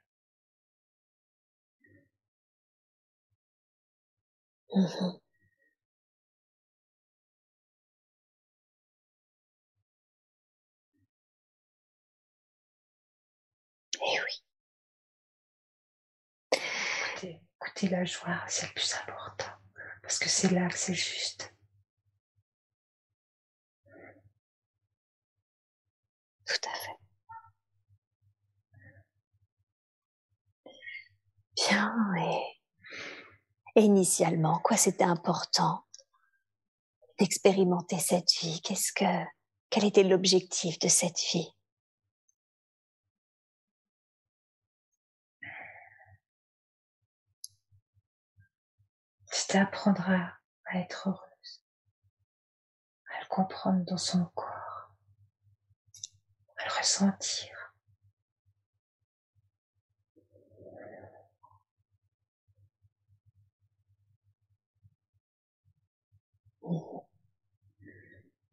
Mhm. Eh oui. Écoutez, écoutez la joie, c'est le plus important. Parce que c'est là que c'est juste. Tout à fait. Bien, et, initialement, quoi c'était important d'expérimenter cette vie? Qu'est-ce que, quel était l'objectif de cette vie? C'est apprendre à, à être heureuse, à le comprendre dans son corps, à le ressentir.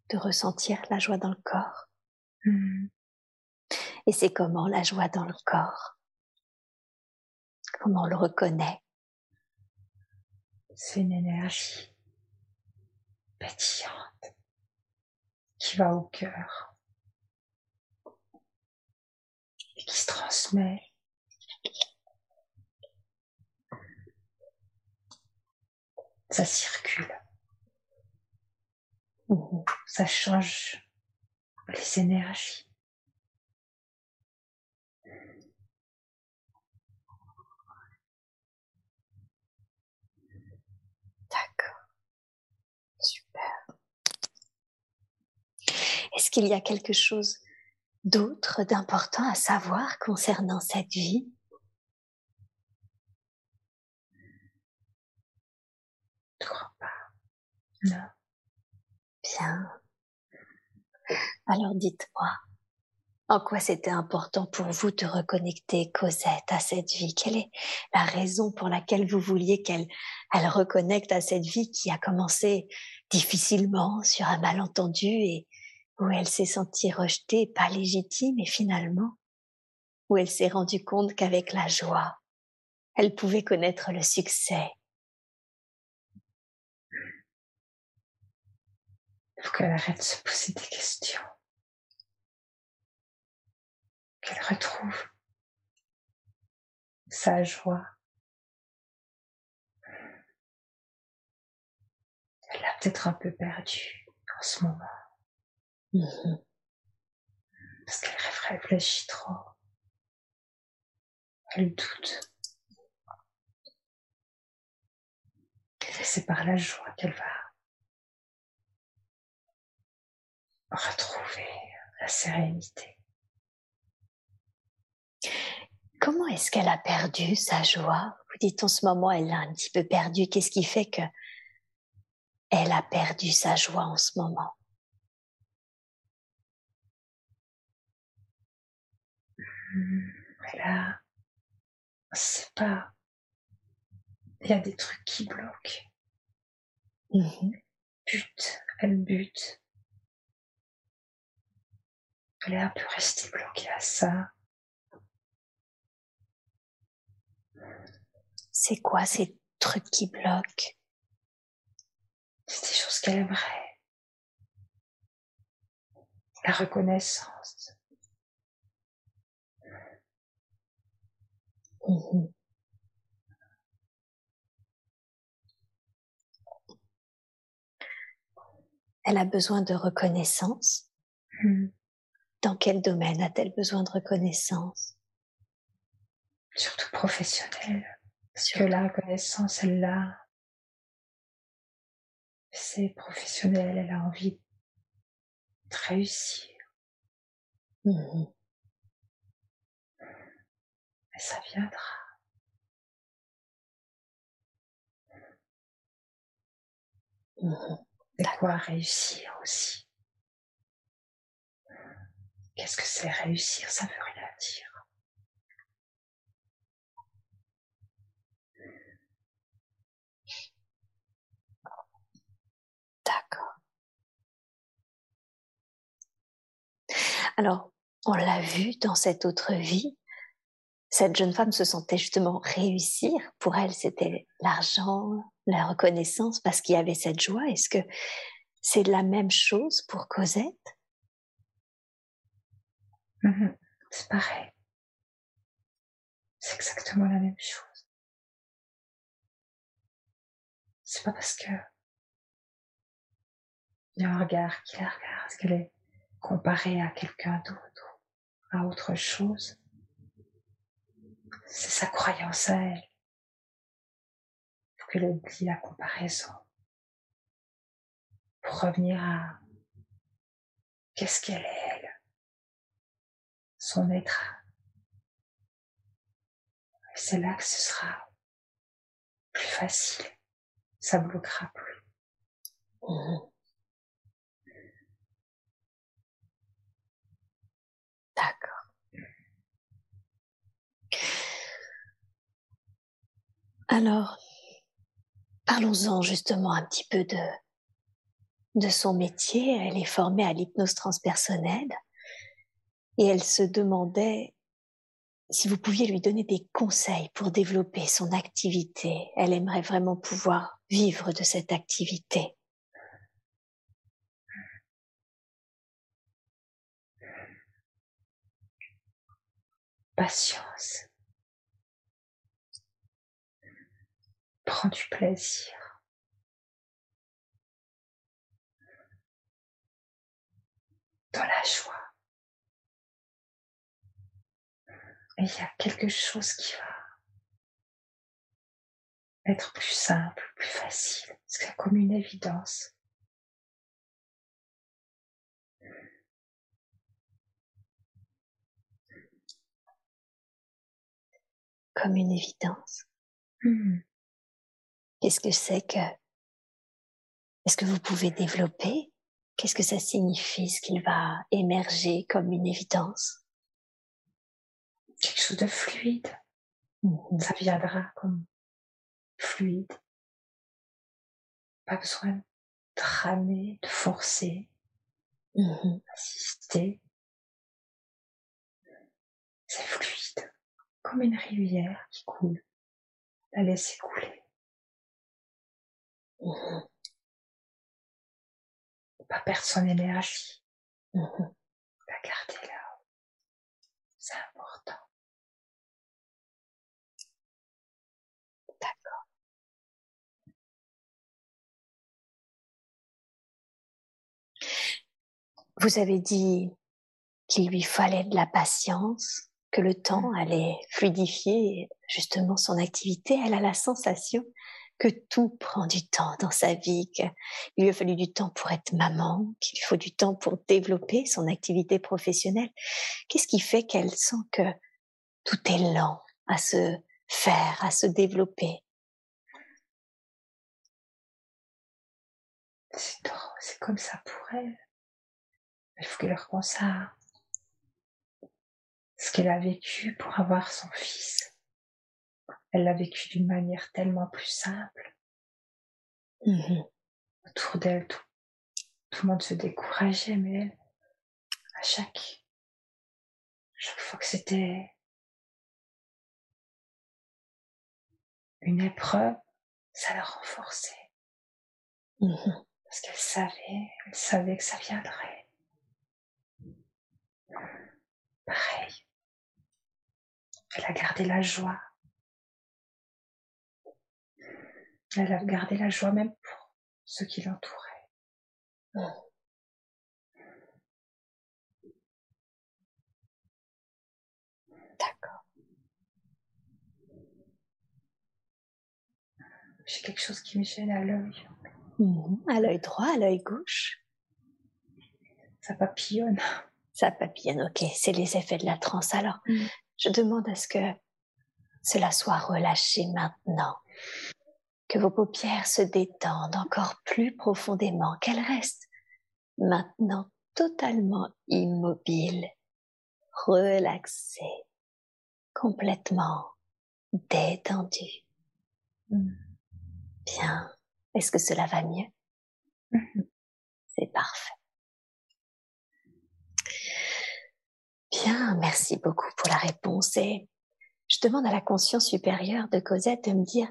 De ressentir la joie dans le corps. Hmm. Et c'est comment la joie dans le corps? Comment on le reconnaît? C'est une énergie pétillante qui va au cœur et qui se transmet. Ça circule, ça change les énergies. D'accord. Super. Est-ce qu'il y a quelque chose d'autre d'important à savoir concernant cette vie? Je crois pas. Non. Bien. Alors dites-moi, en quoi c'était important pour vous de reconnecter Cosette à cette vie? Quelle est la raison pour laquelle vous vouliez qu'elle elle reconnecte à cette vie qui a commencé difficilement sur un malentendu et où elle s'est sentie rejetée, pas légitime et finalement où elle s'est rendue compte qu'avec la joie, elle pouvait connaître le succès. Il faut qu'elle arrête de se poser des questions. Qu'elle retrouve sa joie. Elle l'a peut-être un peu perdue en ce moment Mhm. parce qu'elle réfléchit trop. Elle doute. Et c'est par la joie qu'elle va retrouver la sérénité. Comment est-ce qu'elle a perdu sa joie? Vous dites en ce moment, elle l'a un petit peu perdu. Qu'est-ce qui fait que elle a perdu sa joie en ce moment? Là, c'est pas. Il y a des trucs qui bloquent. Mhm. Bute, elle bute. Elle est un peu restée bloquée à ça. C'est quoi ces trucs qui bloquent? Ce qu'elle aimerait. La reconnaissance. Mhm. Elle a besoin de reconnaissance. Hmm. Dans quel domaine a-t-elle besoin de reconnaissance? Surtout professionnelle. Parce que la reconnaissance, elle l'a. C'est professionnel, elle a envie de réussir. Mhm. Ça viendra. Mhm. Et quoi réussir aussi? Qu'est-ce que c'est réussir? Ça veut rien dire. D'accord. Alors, on l'a vu dans cette autre vie, cette jeune femme se sentait justement réussir. Pour elle, c'était l'argent, la reconnaissance, parce qu'il y avait cette joie. Est-ce que c'est la même chose pour Cosette? Mhm. C'est pareil. C'est exactement la même chose. C'est pas parce que il y a un regard qui la regarde, qu'elle est comparée à quelqu'un d'autre, à autre chose. C'est sa croyance à elle. Faut qu'elle oublie la comparaison. Pour revenir à qu'est-ce qu'elle est, elle. Son être. C'est là que ce sera plus facile. Ça bloquera plus. Mhm. D'accord. Alors, parlons-en justement un petit peu de, son métier. Elle est formée à l'hypnose transpersonnelle et elle se demandait si vous pouviez lui donner des conseils pour développer son activité. Elle aimerait vraiment pouvoir vivre de cette activité. Patience. Prends du plaisir. Dans la joie. Il y a quelque chose qui va être plus simple, plus facile. C'est comme une évidence. Comme une évidence. Hmm. Qu'est-ce que c'est que... Est-ce que vous pouvez développer? Qu'est-ce que ça signifie, ce qu'il va émerger comme une évidence? Quelque chose de fluide. Mhm. Ça viendra comme fluide. Pas besoin de ramer, de forcer, Mhm. d'insister. C'est fluide. Comme une rivière qui coule. La laisser couler. Mhm. Pas perdre son énergie. Mhm. La garder là. C'est important. D'accord. Vous avez dit qu'il lui fallait de la patience, que le temps allait fluidifier justement son activité. Elle a la sensation que tout prend du temps dans sa vie, qu'il lui a fallu du temps pour être maman, qu'il lui faut du temps pour développer son activité professionnelle. Qu'est-ce qui fait qu'elle sent que tout est lent à se faire, à se développer? C'est comme ça pour elle. Il faut qu'elle repense à ce qu'elle a vécu pour avoir son fils. Elle l'a vécu d'une manière tellement plus simple. Mhm. Autour d'elle, tout, tout le monde se décourageait, mais elle, à chaque, chaque fois que c'était une épreuve, ça la renforçait. Mhm. Parce qu'elle savait, elle savait que ça viendrait. Pareil. Elle a gardé la joie. Elle a gardé la joie même pour ceux qui l'entouraient. D'accord. J'ai quelque chose qui me gêne à l'œil. Mhm. À l'œil droit, à l'œil gauche. Ça papillonne. Ça papillonne, ok. C'est les effets de la transe. Alors, Mm. je demande à ce que cela soit relâché maintenant. Que vos paupières se détendent encore plus profondément, qu'elles restent maintenant totalement immobiles, relaxées, complètement détendues. Mm. Bien. Est-ce que cela va mieux? Mhm. C'est parfait. Bien, merci beaucoup pour la réponse. Et je demande à la conscience supérieure de Cosette de me dire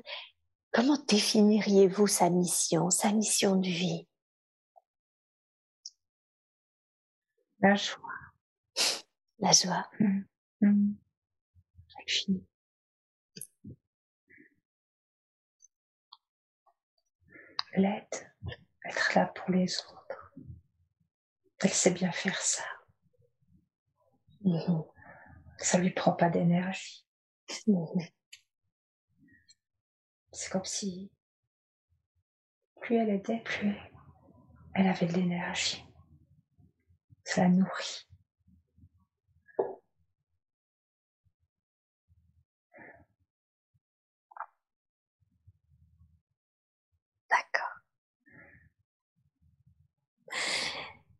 comment définiriez-vous sa mission, sa mission de vie? La joie. La joie. Mm. Infini. L'aide. Être là pour les autres. Elle sait bien faire ça. Mhm. Ça lui prend pas d'énergie. C'est comme si plus elle aidait, plus elle avait de l'énergie. Ça la nourrit. D'accord.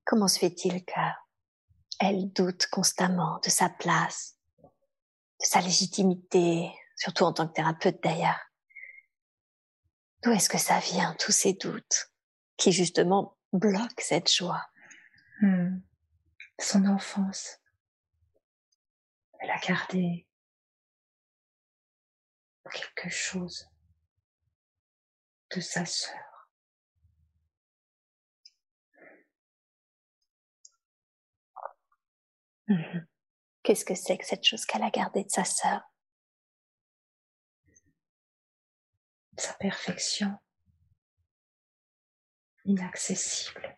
Comment se fait-il qu'elle doute constamment de sa place, de sa légitimité, surtout en tant que thérapeute d'ailleurs? D'où est-ce que ça vient, tous ces doutes qui justement bloquent cette joie? Hmm. Son enfance. Elle a gardé quelque chose de sa sœur. Mhm. Qu'est-ce que c'est que cette chose qu'elle a gardée de sa sœur? Sa perfection inaccessible.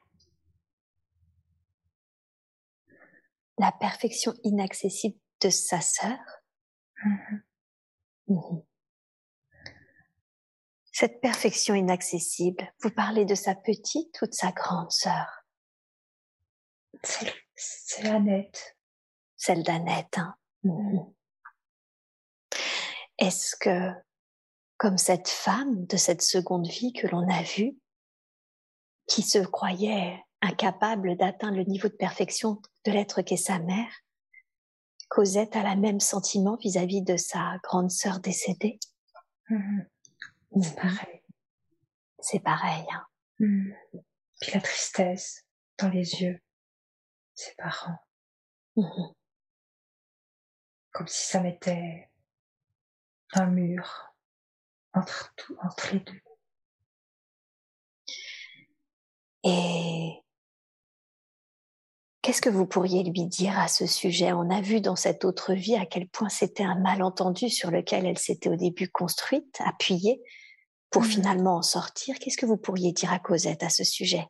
La perfection inaccessible de sa sœur Mhm. Mhm. Cette perfection inaccessible, vous parlez de sa petite ou de sa grande sœur? C'est Annette. Celle d'Annette. Hein Mhm. Est-ce que, comme cette femme de cette seconde vie que l'on a vue, qui se croyait incapable d'atteindre le niveau de perfection de l'être qu'est sa mère, Cosette a la même sentiment vis-à-vis de sa grande sœur décédée Mhm. C'est pareil. C'est pareil. Hein Mhm. Puis la tristesse dans les yeux. Ses parents. Mhm. Comme si ça mettait un mur entre, tout, entre les deux. Et qu'est-ce que vous pourriez lui dire à ce sujet? On a vu dans cette autre vie à quel point c'était un malentendu sur lequel elle s'était au début construite, appuyée, pour Mhm. finalement en sortir. Qu'est-ce que vous pourriez dire à Cosette à ce sujet?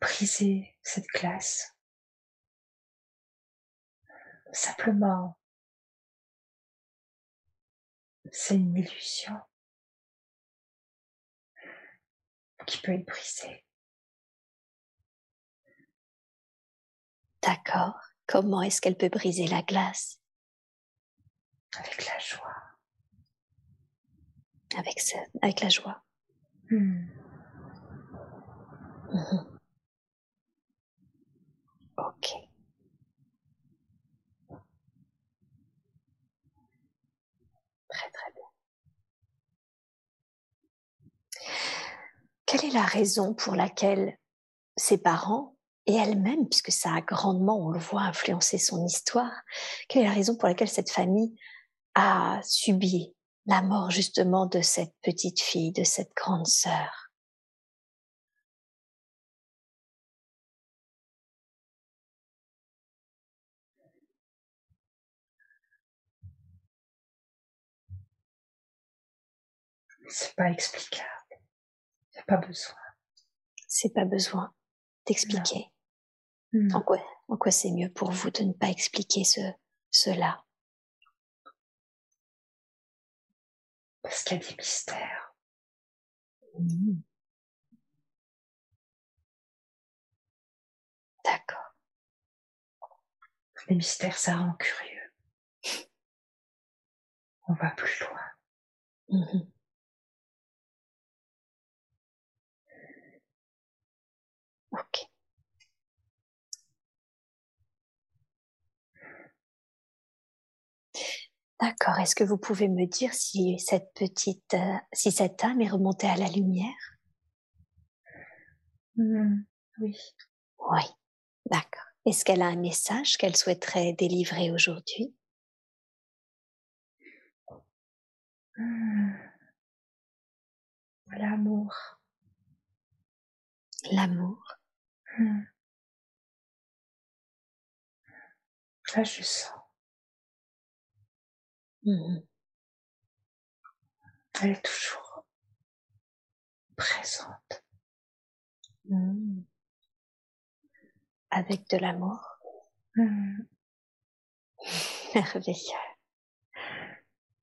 Briser cette glace. Simplement, c'est une illusion qui peut être brisée. D'accord. Comment est-ce qu'elle peut briser la glace? Avec la joie. avec, ce, avec la joie Hmm. Mhm. Ok. Très très bien. Quelle est la raison pour laquelle ses parents et elle-même, puisque ça a grandement, on le voit, influencé son histoire, quelle est la raison pour laquelle cette famille a subi la mort justement de cette petite fille, de cette grande sœur? C'est pas explicable. Pas besoin. C'est pas besoin d'expliquer. En quoi, en quoi c'est mieux pour vous de ne pas expliquer ce, cela? Parce qu'il y a des mystères. Mmh. D'accord. Les mystères, ça rend curieux. On va plus loin. Mmh ok. D'accord. Est-ce que vous pouvez me dire si cette petite, euh, si cette âme est remontée à la lumière? Mmh, Oui. Oui. D'accord. Est-ce qu'elle a un message qu'elle souhaiterait délivrer aujourd'hui? Mmh. L'amour. L'amour. Mmh. Là, je sens. Mmh Elle est toujours présente. Mmh. Avec de l'amour. Mmh. Merveilleux.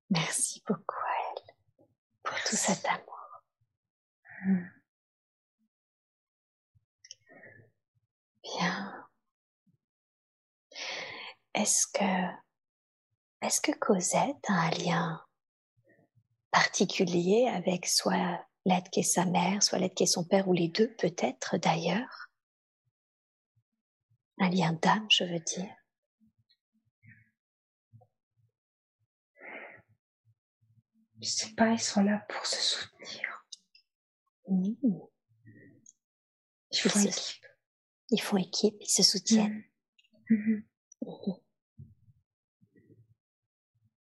Merci beaucoup à elle pour tout cet amour. Bien. Est-ce que est-ce que Cosette a un lien particulier avec soit l'aide qui est sa mère, soit l'aide qui est son père, ou les deux peut-être d'ailleurs? Un lien d'âme, je veux dire. Je sais pas, ils sont là pour se soutenir. Mmh. Font équipe. Ils font équipe, ils se soutiennent. Mmh. Mmh.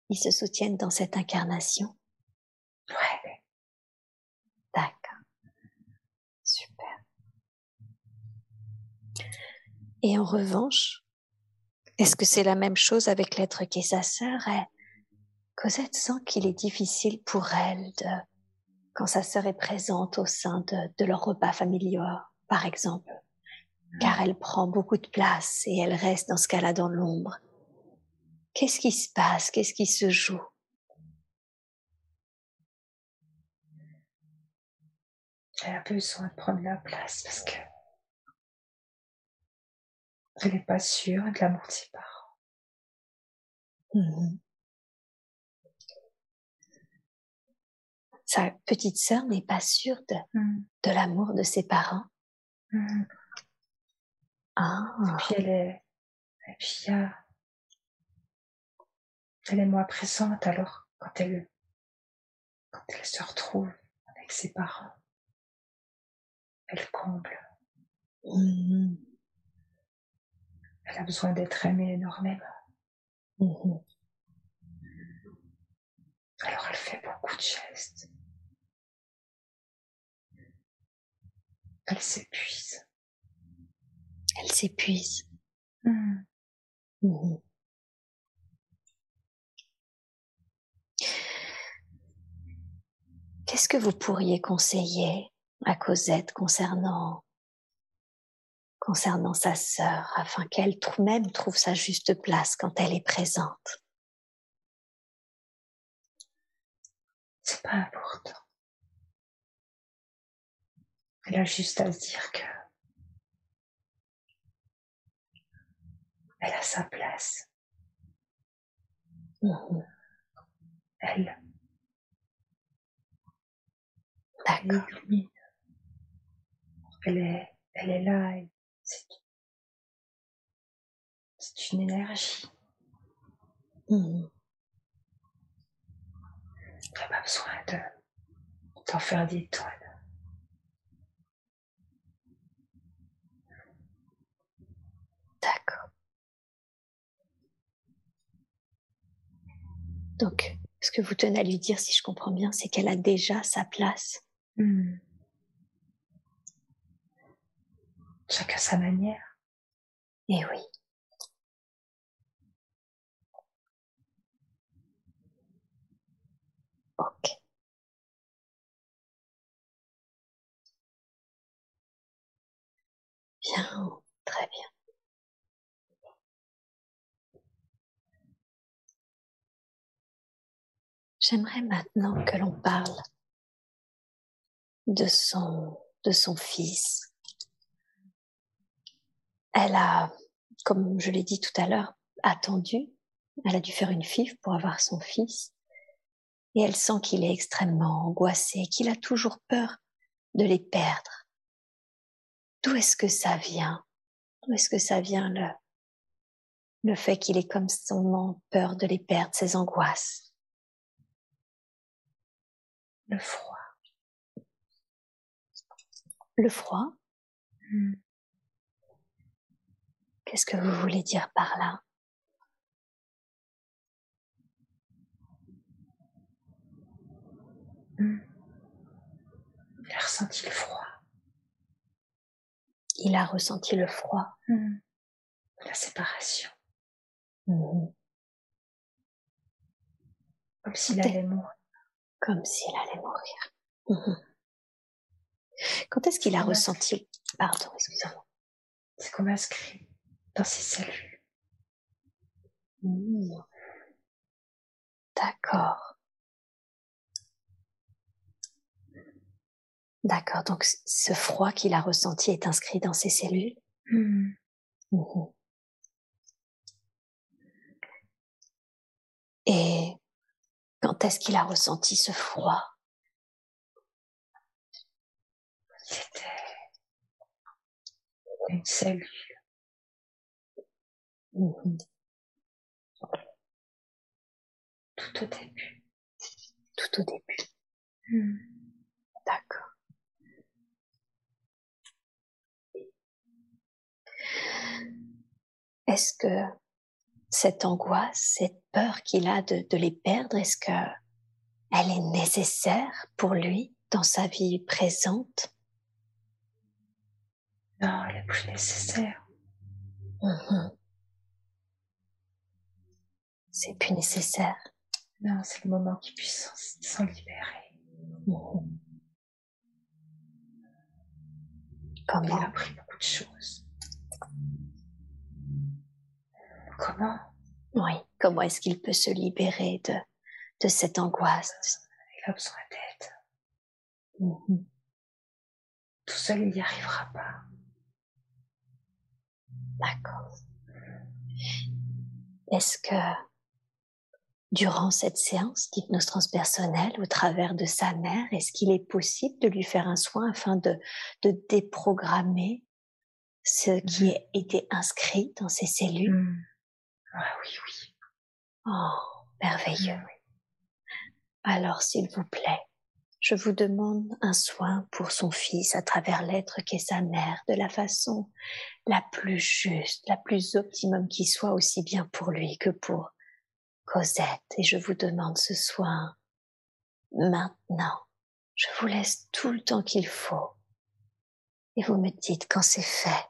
Ils se soutiennent dans cette incarnation Ouais. D'accord. Super. Et en revanche, est-ce que c'est la même chose avec l'être qui est sa sœur? Cosette sent qu'il est difficile pour elle de, quand sa sœur est présente au sein de, de leur repas familial, par exemple, car elle prend beaucoup de place et elle reste dans ce cas-là dans l'ombre. Qu'est-ce qui se passe? Qu'est-ce qui se joue? Elle a besoin de prendre la place parce que elle n'est pas sûre de l'amour de ses parents. Mmh Sa petite sœur n'est pas sûre de, mmh. de l'amour de ses parents. Mmh. Ah. Et puis elle est, et puis a elle est moins présente alors quand elle, quand elle se retrouve avec ses parents. Elle comble. Mmh. Elle a besoin d'être aimée énormément. Mmh. Alors elle fait beaucoup de gestes. Elle s'épuise. Elle s'épuise. Mmh. Mmh. Qu'est-ce que vous pourriez conseiller à Cosette concernant concernant sa sœur afin qu'elle même trouve sa juste place quand elle est présente? C'est pas important. Elle a juste à se dire que elle a sa place. Mmh elle D'accord. Elle est, elle est là. C'est, une énergie. Mmh. A pas besoin de, d'en faire des tonnes. D'accord. Donc, ce que vous tenez à lui dire, si je comprends bien, c'est qu'elle a déjà sa place. Hmm. Chacun sa manière. Eh oui. Ok. Bien, très bien. J'aimerais maintenant que l'on parle de son, de son fils. Elle a, comme je l'ai dit tout à l'heure, attendu. Elle a dû faire une fif pour avoir son fils. Et elle sent qu'il est extrêmement angoissé, qu'il a toujours peur de les perdre. D'où est-ce que ça vient? D'où est-ce que ça vient le, le fait qu'il ait comme son peur de les perdre, ses angoisses? Le froid. Le froid? Hmm. Qu'est-ce que vous voulez dire par là? Hmm. Il a ressenti le froid. Il a ressenti le froid. Hmm. La séparation. Comme s'il allait mourir comme s'il allait mourir. Mhm. Quand est-ce qu'il a ressenti Pardon, excusez-moi. C'est comme inscrit dans ses cellules? Mmh. D'accord. D'accord, donc ce froid qu'il a ressenti est inscrit dans ses cellules? Mmh. Mmh. Et quand est-ce qu'il a ressenti ce froid? C'était une cellule. Tout au début. Tout au début. Hmm. D'accord. Est-ce que cette angoisse, cette peur qu'il a de, les perdre, est-ce que elle est nécessaire pour lui dans sa vie présente? Non, elle est plus nécessaire. Mhm. C'est plus nécessaire. Non, c'est le moment qu'il puisse s'en libérer. Comment Il a appris beaucoup de choses. Comment? Oui, comment est-ce qu'il peut se libérer de, de cette angoisse? Il a besoin d'aide. Mhm. Tout seul, il n'y arrivera pas. D'accord. Est-ce que durant cette séance d'hypnose transpersonnelle, au travers de sa mère, est-ce qu'il est possible de lui faire un soin afin de, de déprogrammer ce qui Mhm. a été inscrit dans ses cellules? Hmm. Ah oui, oui. Oh, merveilleux. Alors, s'il vous plaît, je vous demande un soin pour son fils à travers l'être qu'est sa mère, de la façon la plus juste, la plus optimum qui soit, aussi bien pour lui que pour Cosette. Et je vous demande ce soin maintenant. Je vous laisse tout le temps qu'il faut. Et vous me dites quand c'est fait.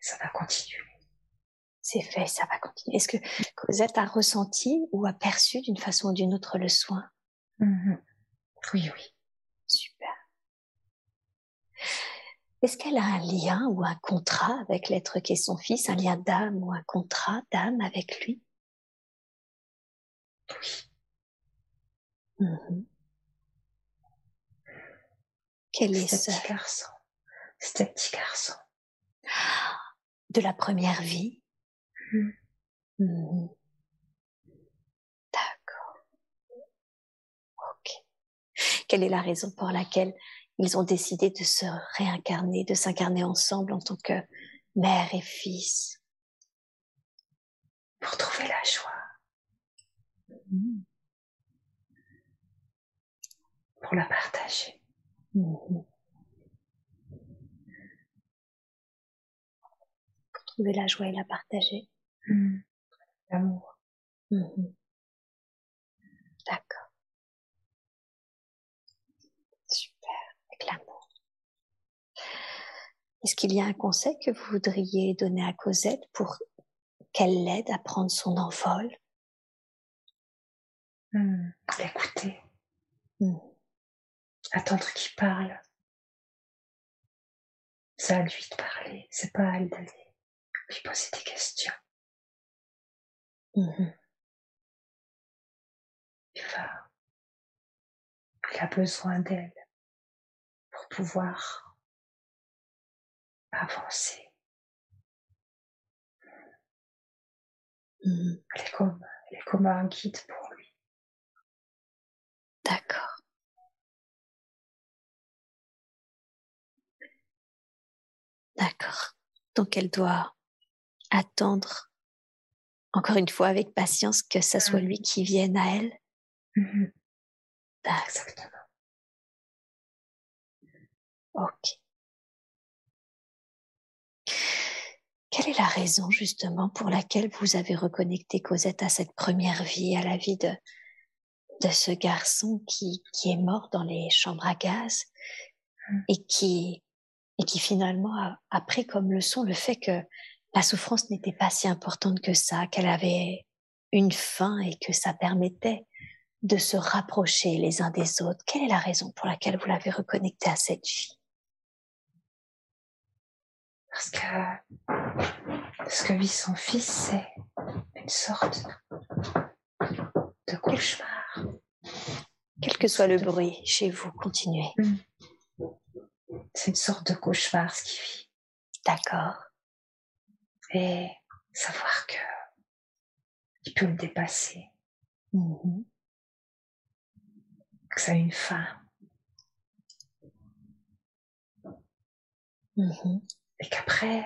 Ça va continuer. C'est fait, ça va continuer. Est-ce que Cosette a ressenti ou a perçu d'une façon ou d'une autre le soin? Mhm. Oui, oui. Super. Est-ce qu'elle a un lien ou un contrat avec l'être qui est son fils, un lien d'âme ou un contrat d'âme avec lui? Oui. Mhm. Quel est ce petit garçon. C'était petit garçon. De la première vie Mhm. Mhm. D'accord. Ok. Quelle est la raison pour laquelle ils ont décidé de se réincarner, de s'incarner ensemble en tant que mère et fils? Pour trouver la joie, Mhm. pour la partager. Mhm. Pour trouver la joie et la partager. Mm. L'amour. Mhm. D'accord. Super, avec l'amour. Est-ce qu'il y a un conseil que vous voudriez donner à Cosette pour qu'elle l'aide à prendre son envol? Mm. L'écouter. Mm. Attendre qu'il parle. C'est à lui de parler, c'est pas à elle d'aller lui poser des questions. Mhm. Il va. A besoin d'elle pour pouvoir avancer. Mhm. Elle est comme, elle est comme un guide pour lui. D'accord. D'accord. Donc elle doit attendre, encore une fois avec patience, que ça soit Mm. lui qui vienne à elle. D'accord. Exactement. Ok. Quelle est la raison justement pour laquelle vous avez reconnecté Cosette à cette première vie, à la vie de, de ce garçon qui, qui est mort dans les chambres à gaz Mm. et qui, et qui finalement a, a pris comme leçon le fait que la souffrance n'était pas si importante que ça, qu'elle avait une fin et que ça permettait de se rapprocher les uns des autres. Quelle est la raison pour laquelle vous l'avez reconnecté à cette vie? Parce que ce que vit son fils, c'est une sorte de cauchemar. Quel que soit le bruit chez vous, continuez. C'est une sorte de cauchemar ce qu'il vit. D'accord. Et savoir que il peut le dépasser, Mhm. que ça a une fin. Mhm. Et qu'après,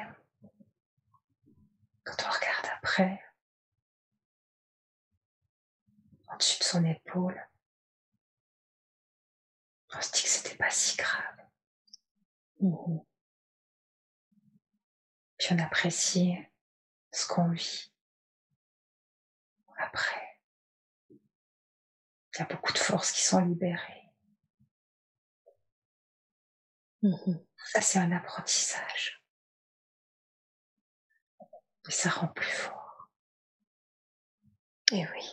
quand on regarde après, en dessus de son épaule, on se dit que c'était pas si grave. Mhm. Puis on apprécie ce qu'on vit. Après, il y a beaucoup de forces qui sont libérées. Mhm. Ça, c'est un apprentissage. Et ça rend plus fort. Et oui.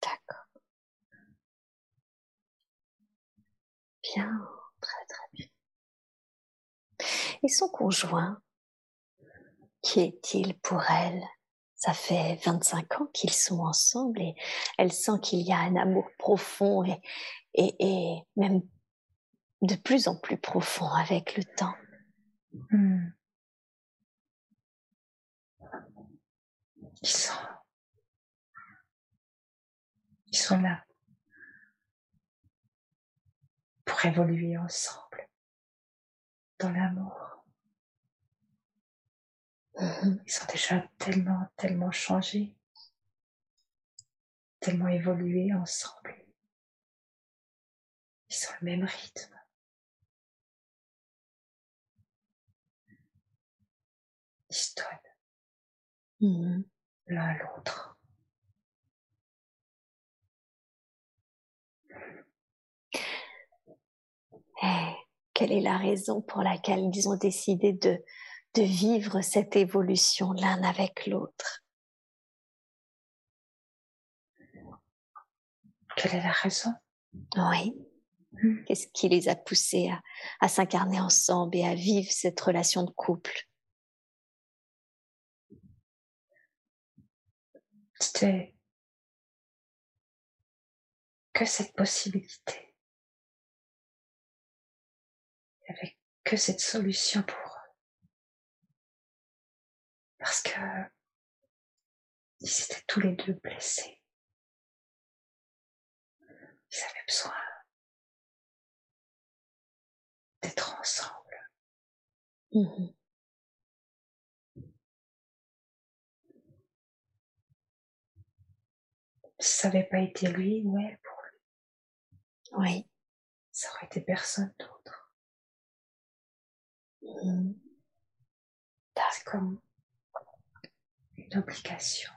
D'accord. Bien, très très bien. Et son conjoint, qui est-il pour elle? Ça fait 25 ans qu'ils sont ensemble et elle sent qu'il y a un amour profond et, et, et même de plus en plus profond avec le temps. Hmm. Ils sont, ils sont là pour évoluer ensemble dans l'amour. Mhm. Ils sont déjà tellement, tellement changés, tellement évolués ensemble. Ils sont le même rythme. Ils se donnent Mhm. l'un à l'autre. Quelle est la raison pour laquelle ils ont décidé de, de vivre cette évolution l'un avec l'autre? Quelle est la raison? Oui. Hmm. Qu'est-ce qui les a poussés à, à s'incarner ensemble et à vivre cette relation de couple? C'était que cette possibilité. Il n'y avait que cette solution pour eux. Parce que ils étaient tous les deux blessés. Ils avaient besoin d'être ensemble. Mmh Si ça n'avait pas été lui ou elle pour lui, Oui. ça aurait été personne d'autre. C'est comme une obligation.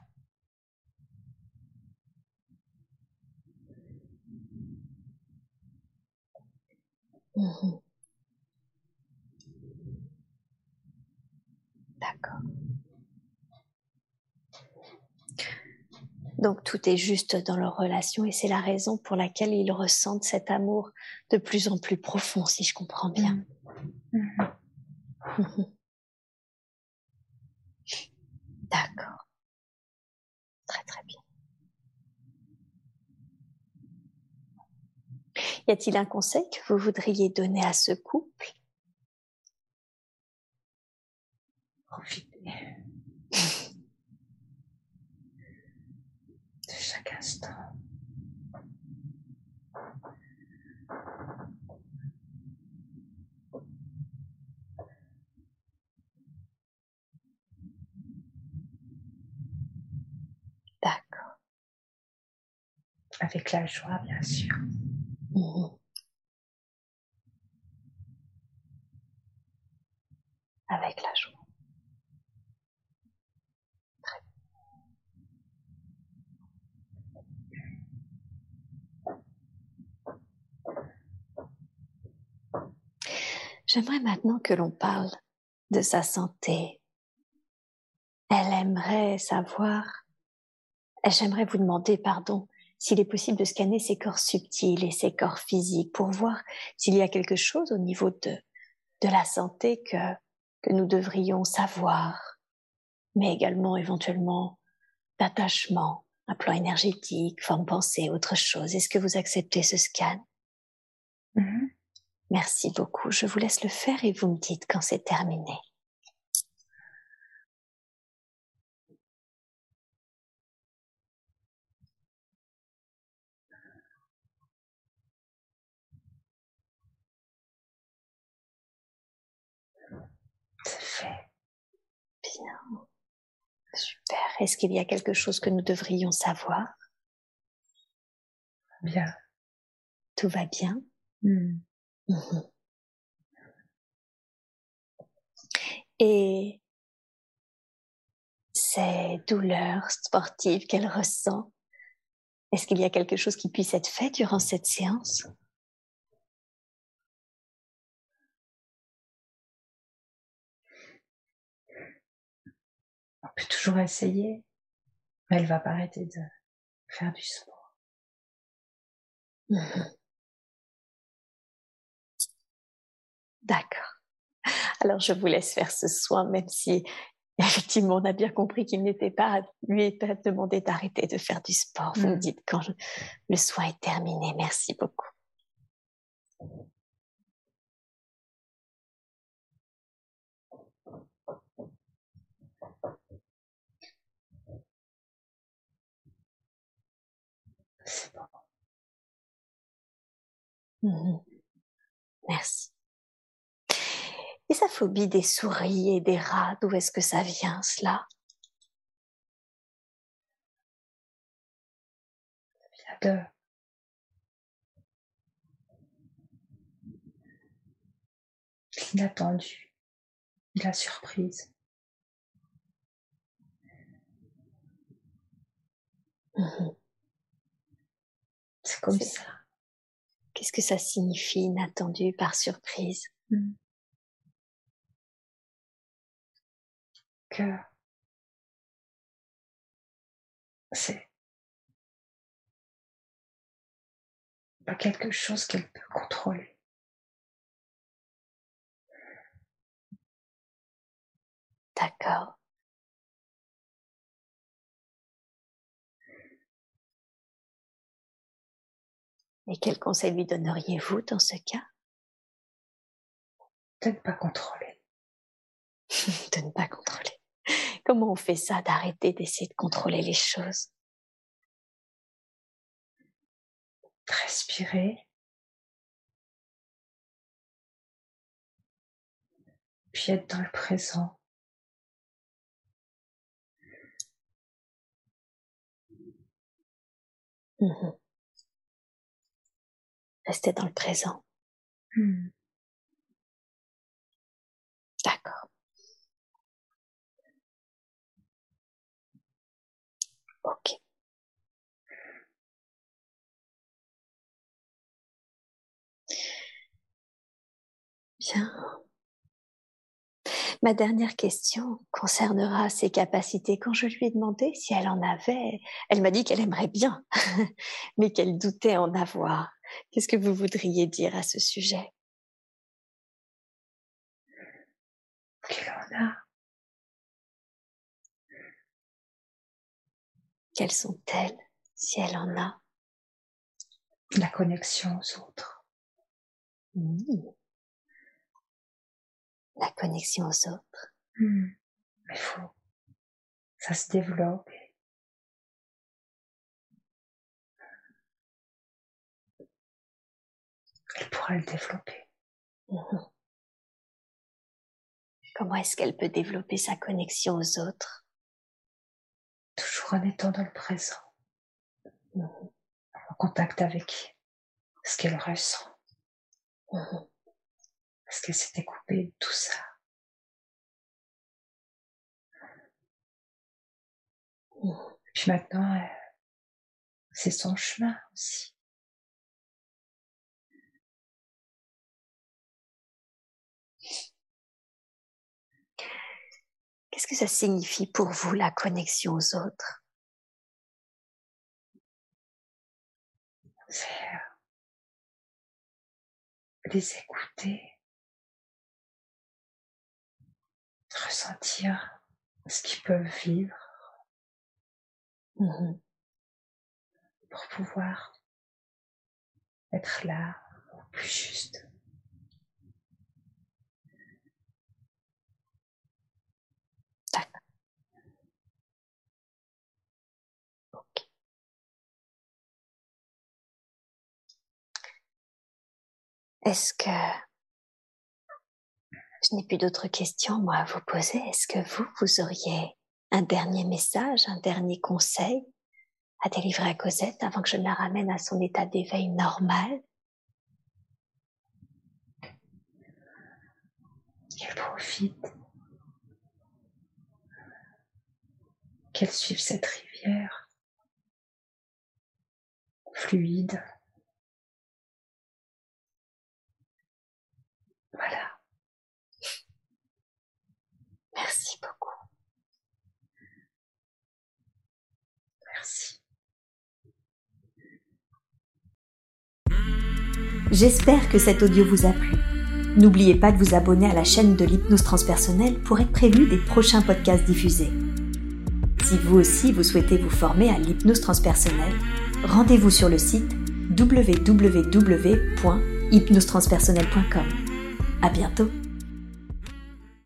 Mmh D'accord. Donc tout est juste dans leur relation et c'est la raison pour laquelle ils ressentent cet amour de plus en plus profond, si je comprends bien. Mhm. D'accord. Très très bien. Y a-t-il un conseil que vous voudriez donner à ce couple? Profitez de chaque instant. Avec la joie, bien sûr. Mhm. Avec la joie. J'aimerais maintenant que l'on parle de sa santé. Elle aimerait savoir, j'aimerais vous demander, pardon, s'il est possible de scanner ses corps subtils et ses corps physiques pour voir s'il y a quelque chose au niveau de, de la santé que, que nous devrions savoir, mais également éventuellement d'attachement, un plan énergétique, forme pensée, autre chose. Est-ce que vous acceptez ce scan? Mhm. Merci beaucoup. Je vous laisse le faire et vous me dites quand c'est terminé. C'est fait. Bien. Super. Est-ce qu'il y a quelque chose que nous devrions savoir? Bien. Tout va bien? Mhm. Mhm. Et ces douleurs sportives qu'elle ressent, est-ce qu'il y a quelque chose qui puisse être fait durant cette séance? Peut toujours essayer, mais elle va pas arrêter de faire du sport. D'accord. Alors je vous laisse faire ce soin, même si effectivement on a bien compris qu'il n'était pas lui pas demandé d'arrêter de faire du sport. Vous me Mm. dites quand je- le soin est terminé. Merci beaucoup. Mhm. Merci. Et sa phobie des souris et des rats, d'où est-ce que ça vient cela? Il y a de l'inattendu, la surprise. Mhm. C'est comme ça. Qu'est-ce que ça signifie inattendu par surprise? Mm. Que c'est pas quelque chose qu'elle peut contrôler. D'accord. Et quel conseil lui donneriez-vous dans ce cas? De ne pas contrôler. De ne pas contrôler. Comment on fait ça d'arrêter d'essayer de contrôler les choses? Respirer. puis être dans le présent. Mmh Rester dans le présent. Mmh. D'accord. Ok. Bien. Ma dernière question concernera ses capacités. Quand je lui ai demandé si elle en avait, elle m'a dit qu'elle aimerait bien, mais qu'elle doutait en avoir. Qu'est-ce que vous voudriez dire à ce sujet? Qu'elle en a. Quelles sont-elles, si elle en a? La connexion aux autres. Mmh. La connexion aux autres. Mmh. Il faut. Ça se développe. Elle pourra le développer. Mmh. Comment est-ce qu'elle peut développer sa connexion aux autres? Toujours en étant dans le présent, en contact avec ce qu'elle ressent, parce qu'elle s'était coupée de tout ça. Et puis maintenant, c'est son chemin aussi. Qu'est-ce que ça signifie pour vous la connexion aux autres? C'est les écouter, ressentir ce qu'ils peuvent vivre. Mmh pour pouvoir être là au plus juste. Est-ce que je n'ai plus d'autres questions, moi, à vous poser. Est-ce que vous, vous auriez un dernier message, un dernier conseil à délivrer à Cosette avant que je la ramène à son état d'éveil normal? Qu'elle profite. Qu'elle suive cette rivière fluide. Voilà. Merci beaucoup. J'espère que cet audio vous a plu. N'oubliez pas de vous abonner à la chaîne de l'hypnose transpersonnelle pour être prévenu des prochains podcasts diffusés. Si vous aussi vous souhaitez vous former à l'hypnose transpersonnelle, rendez-vous sur le site www.hypnosetranspersonnelle.com. À bientôt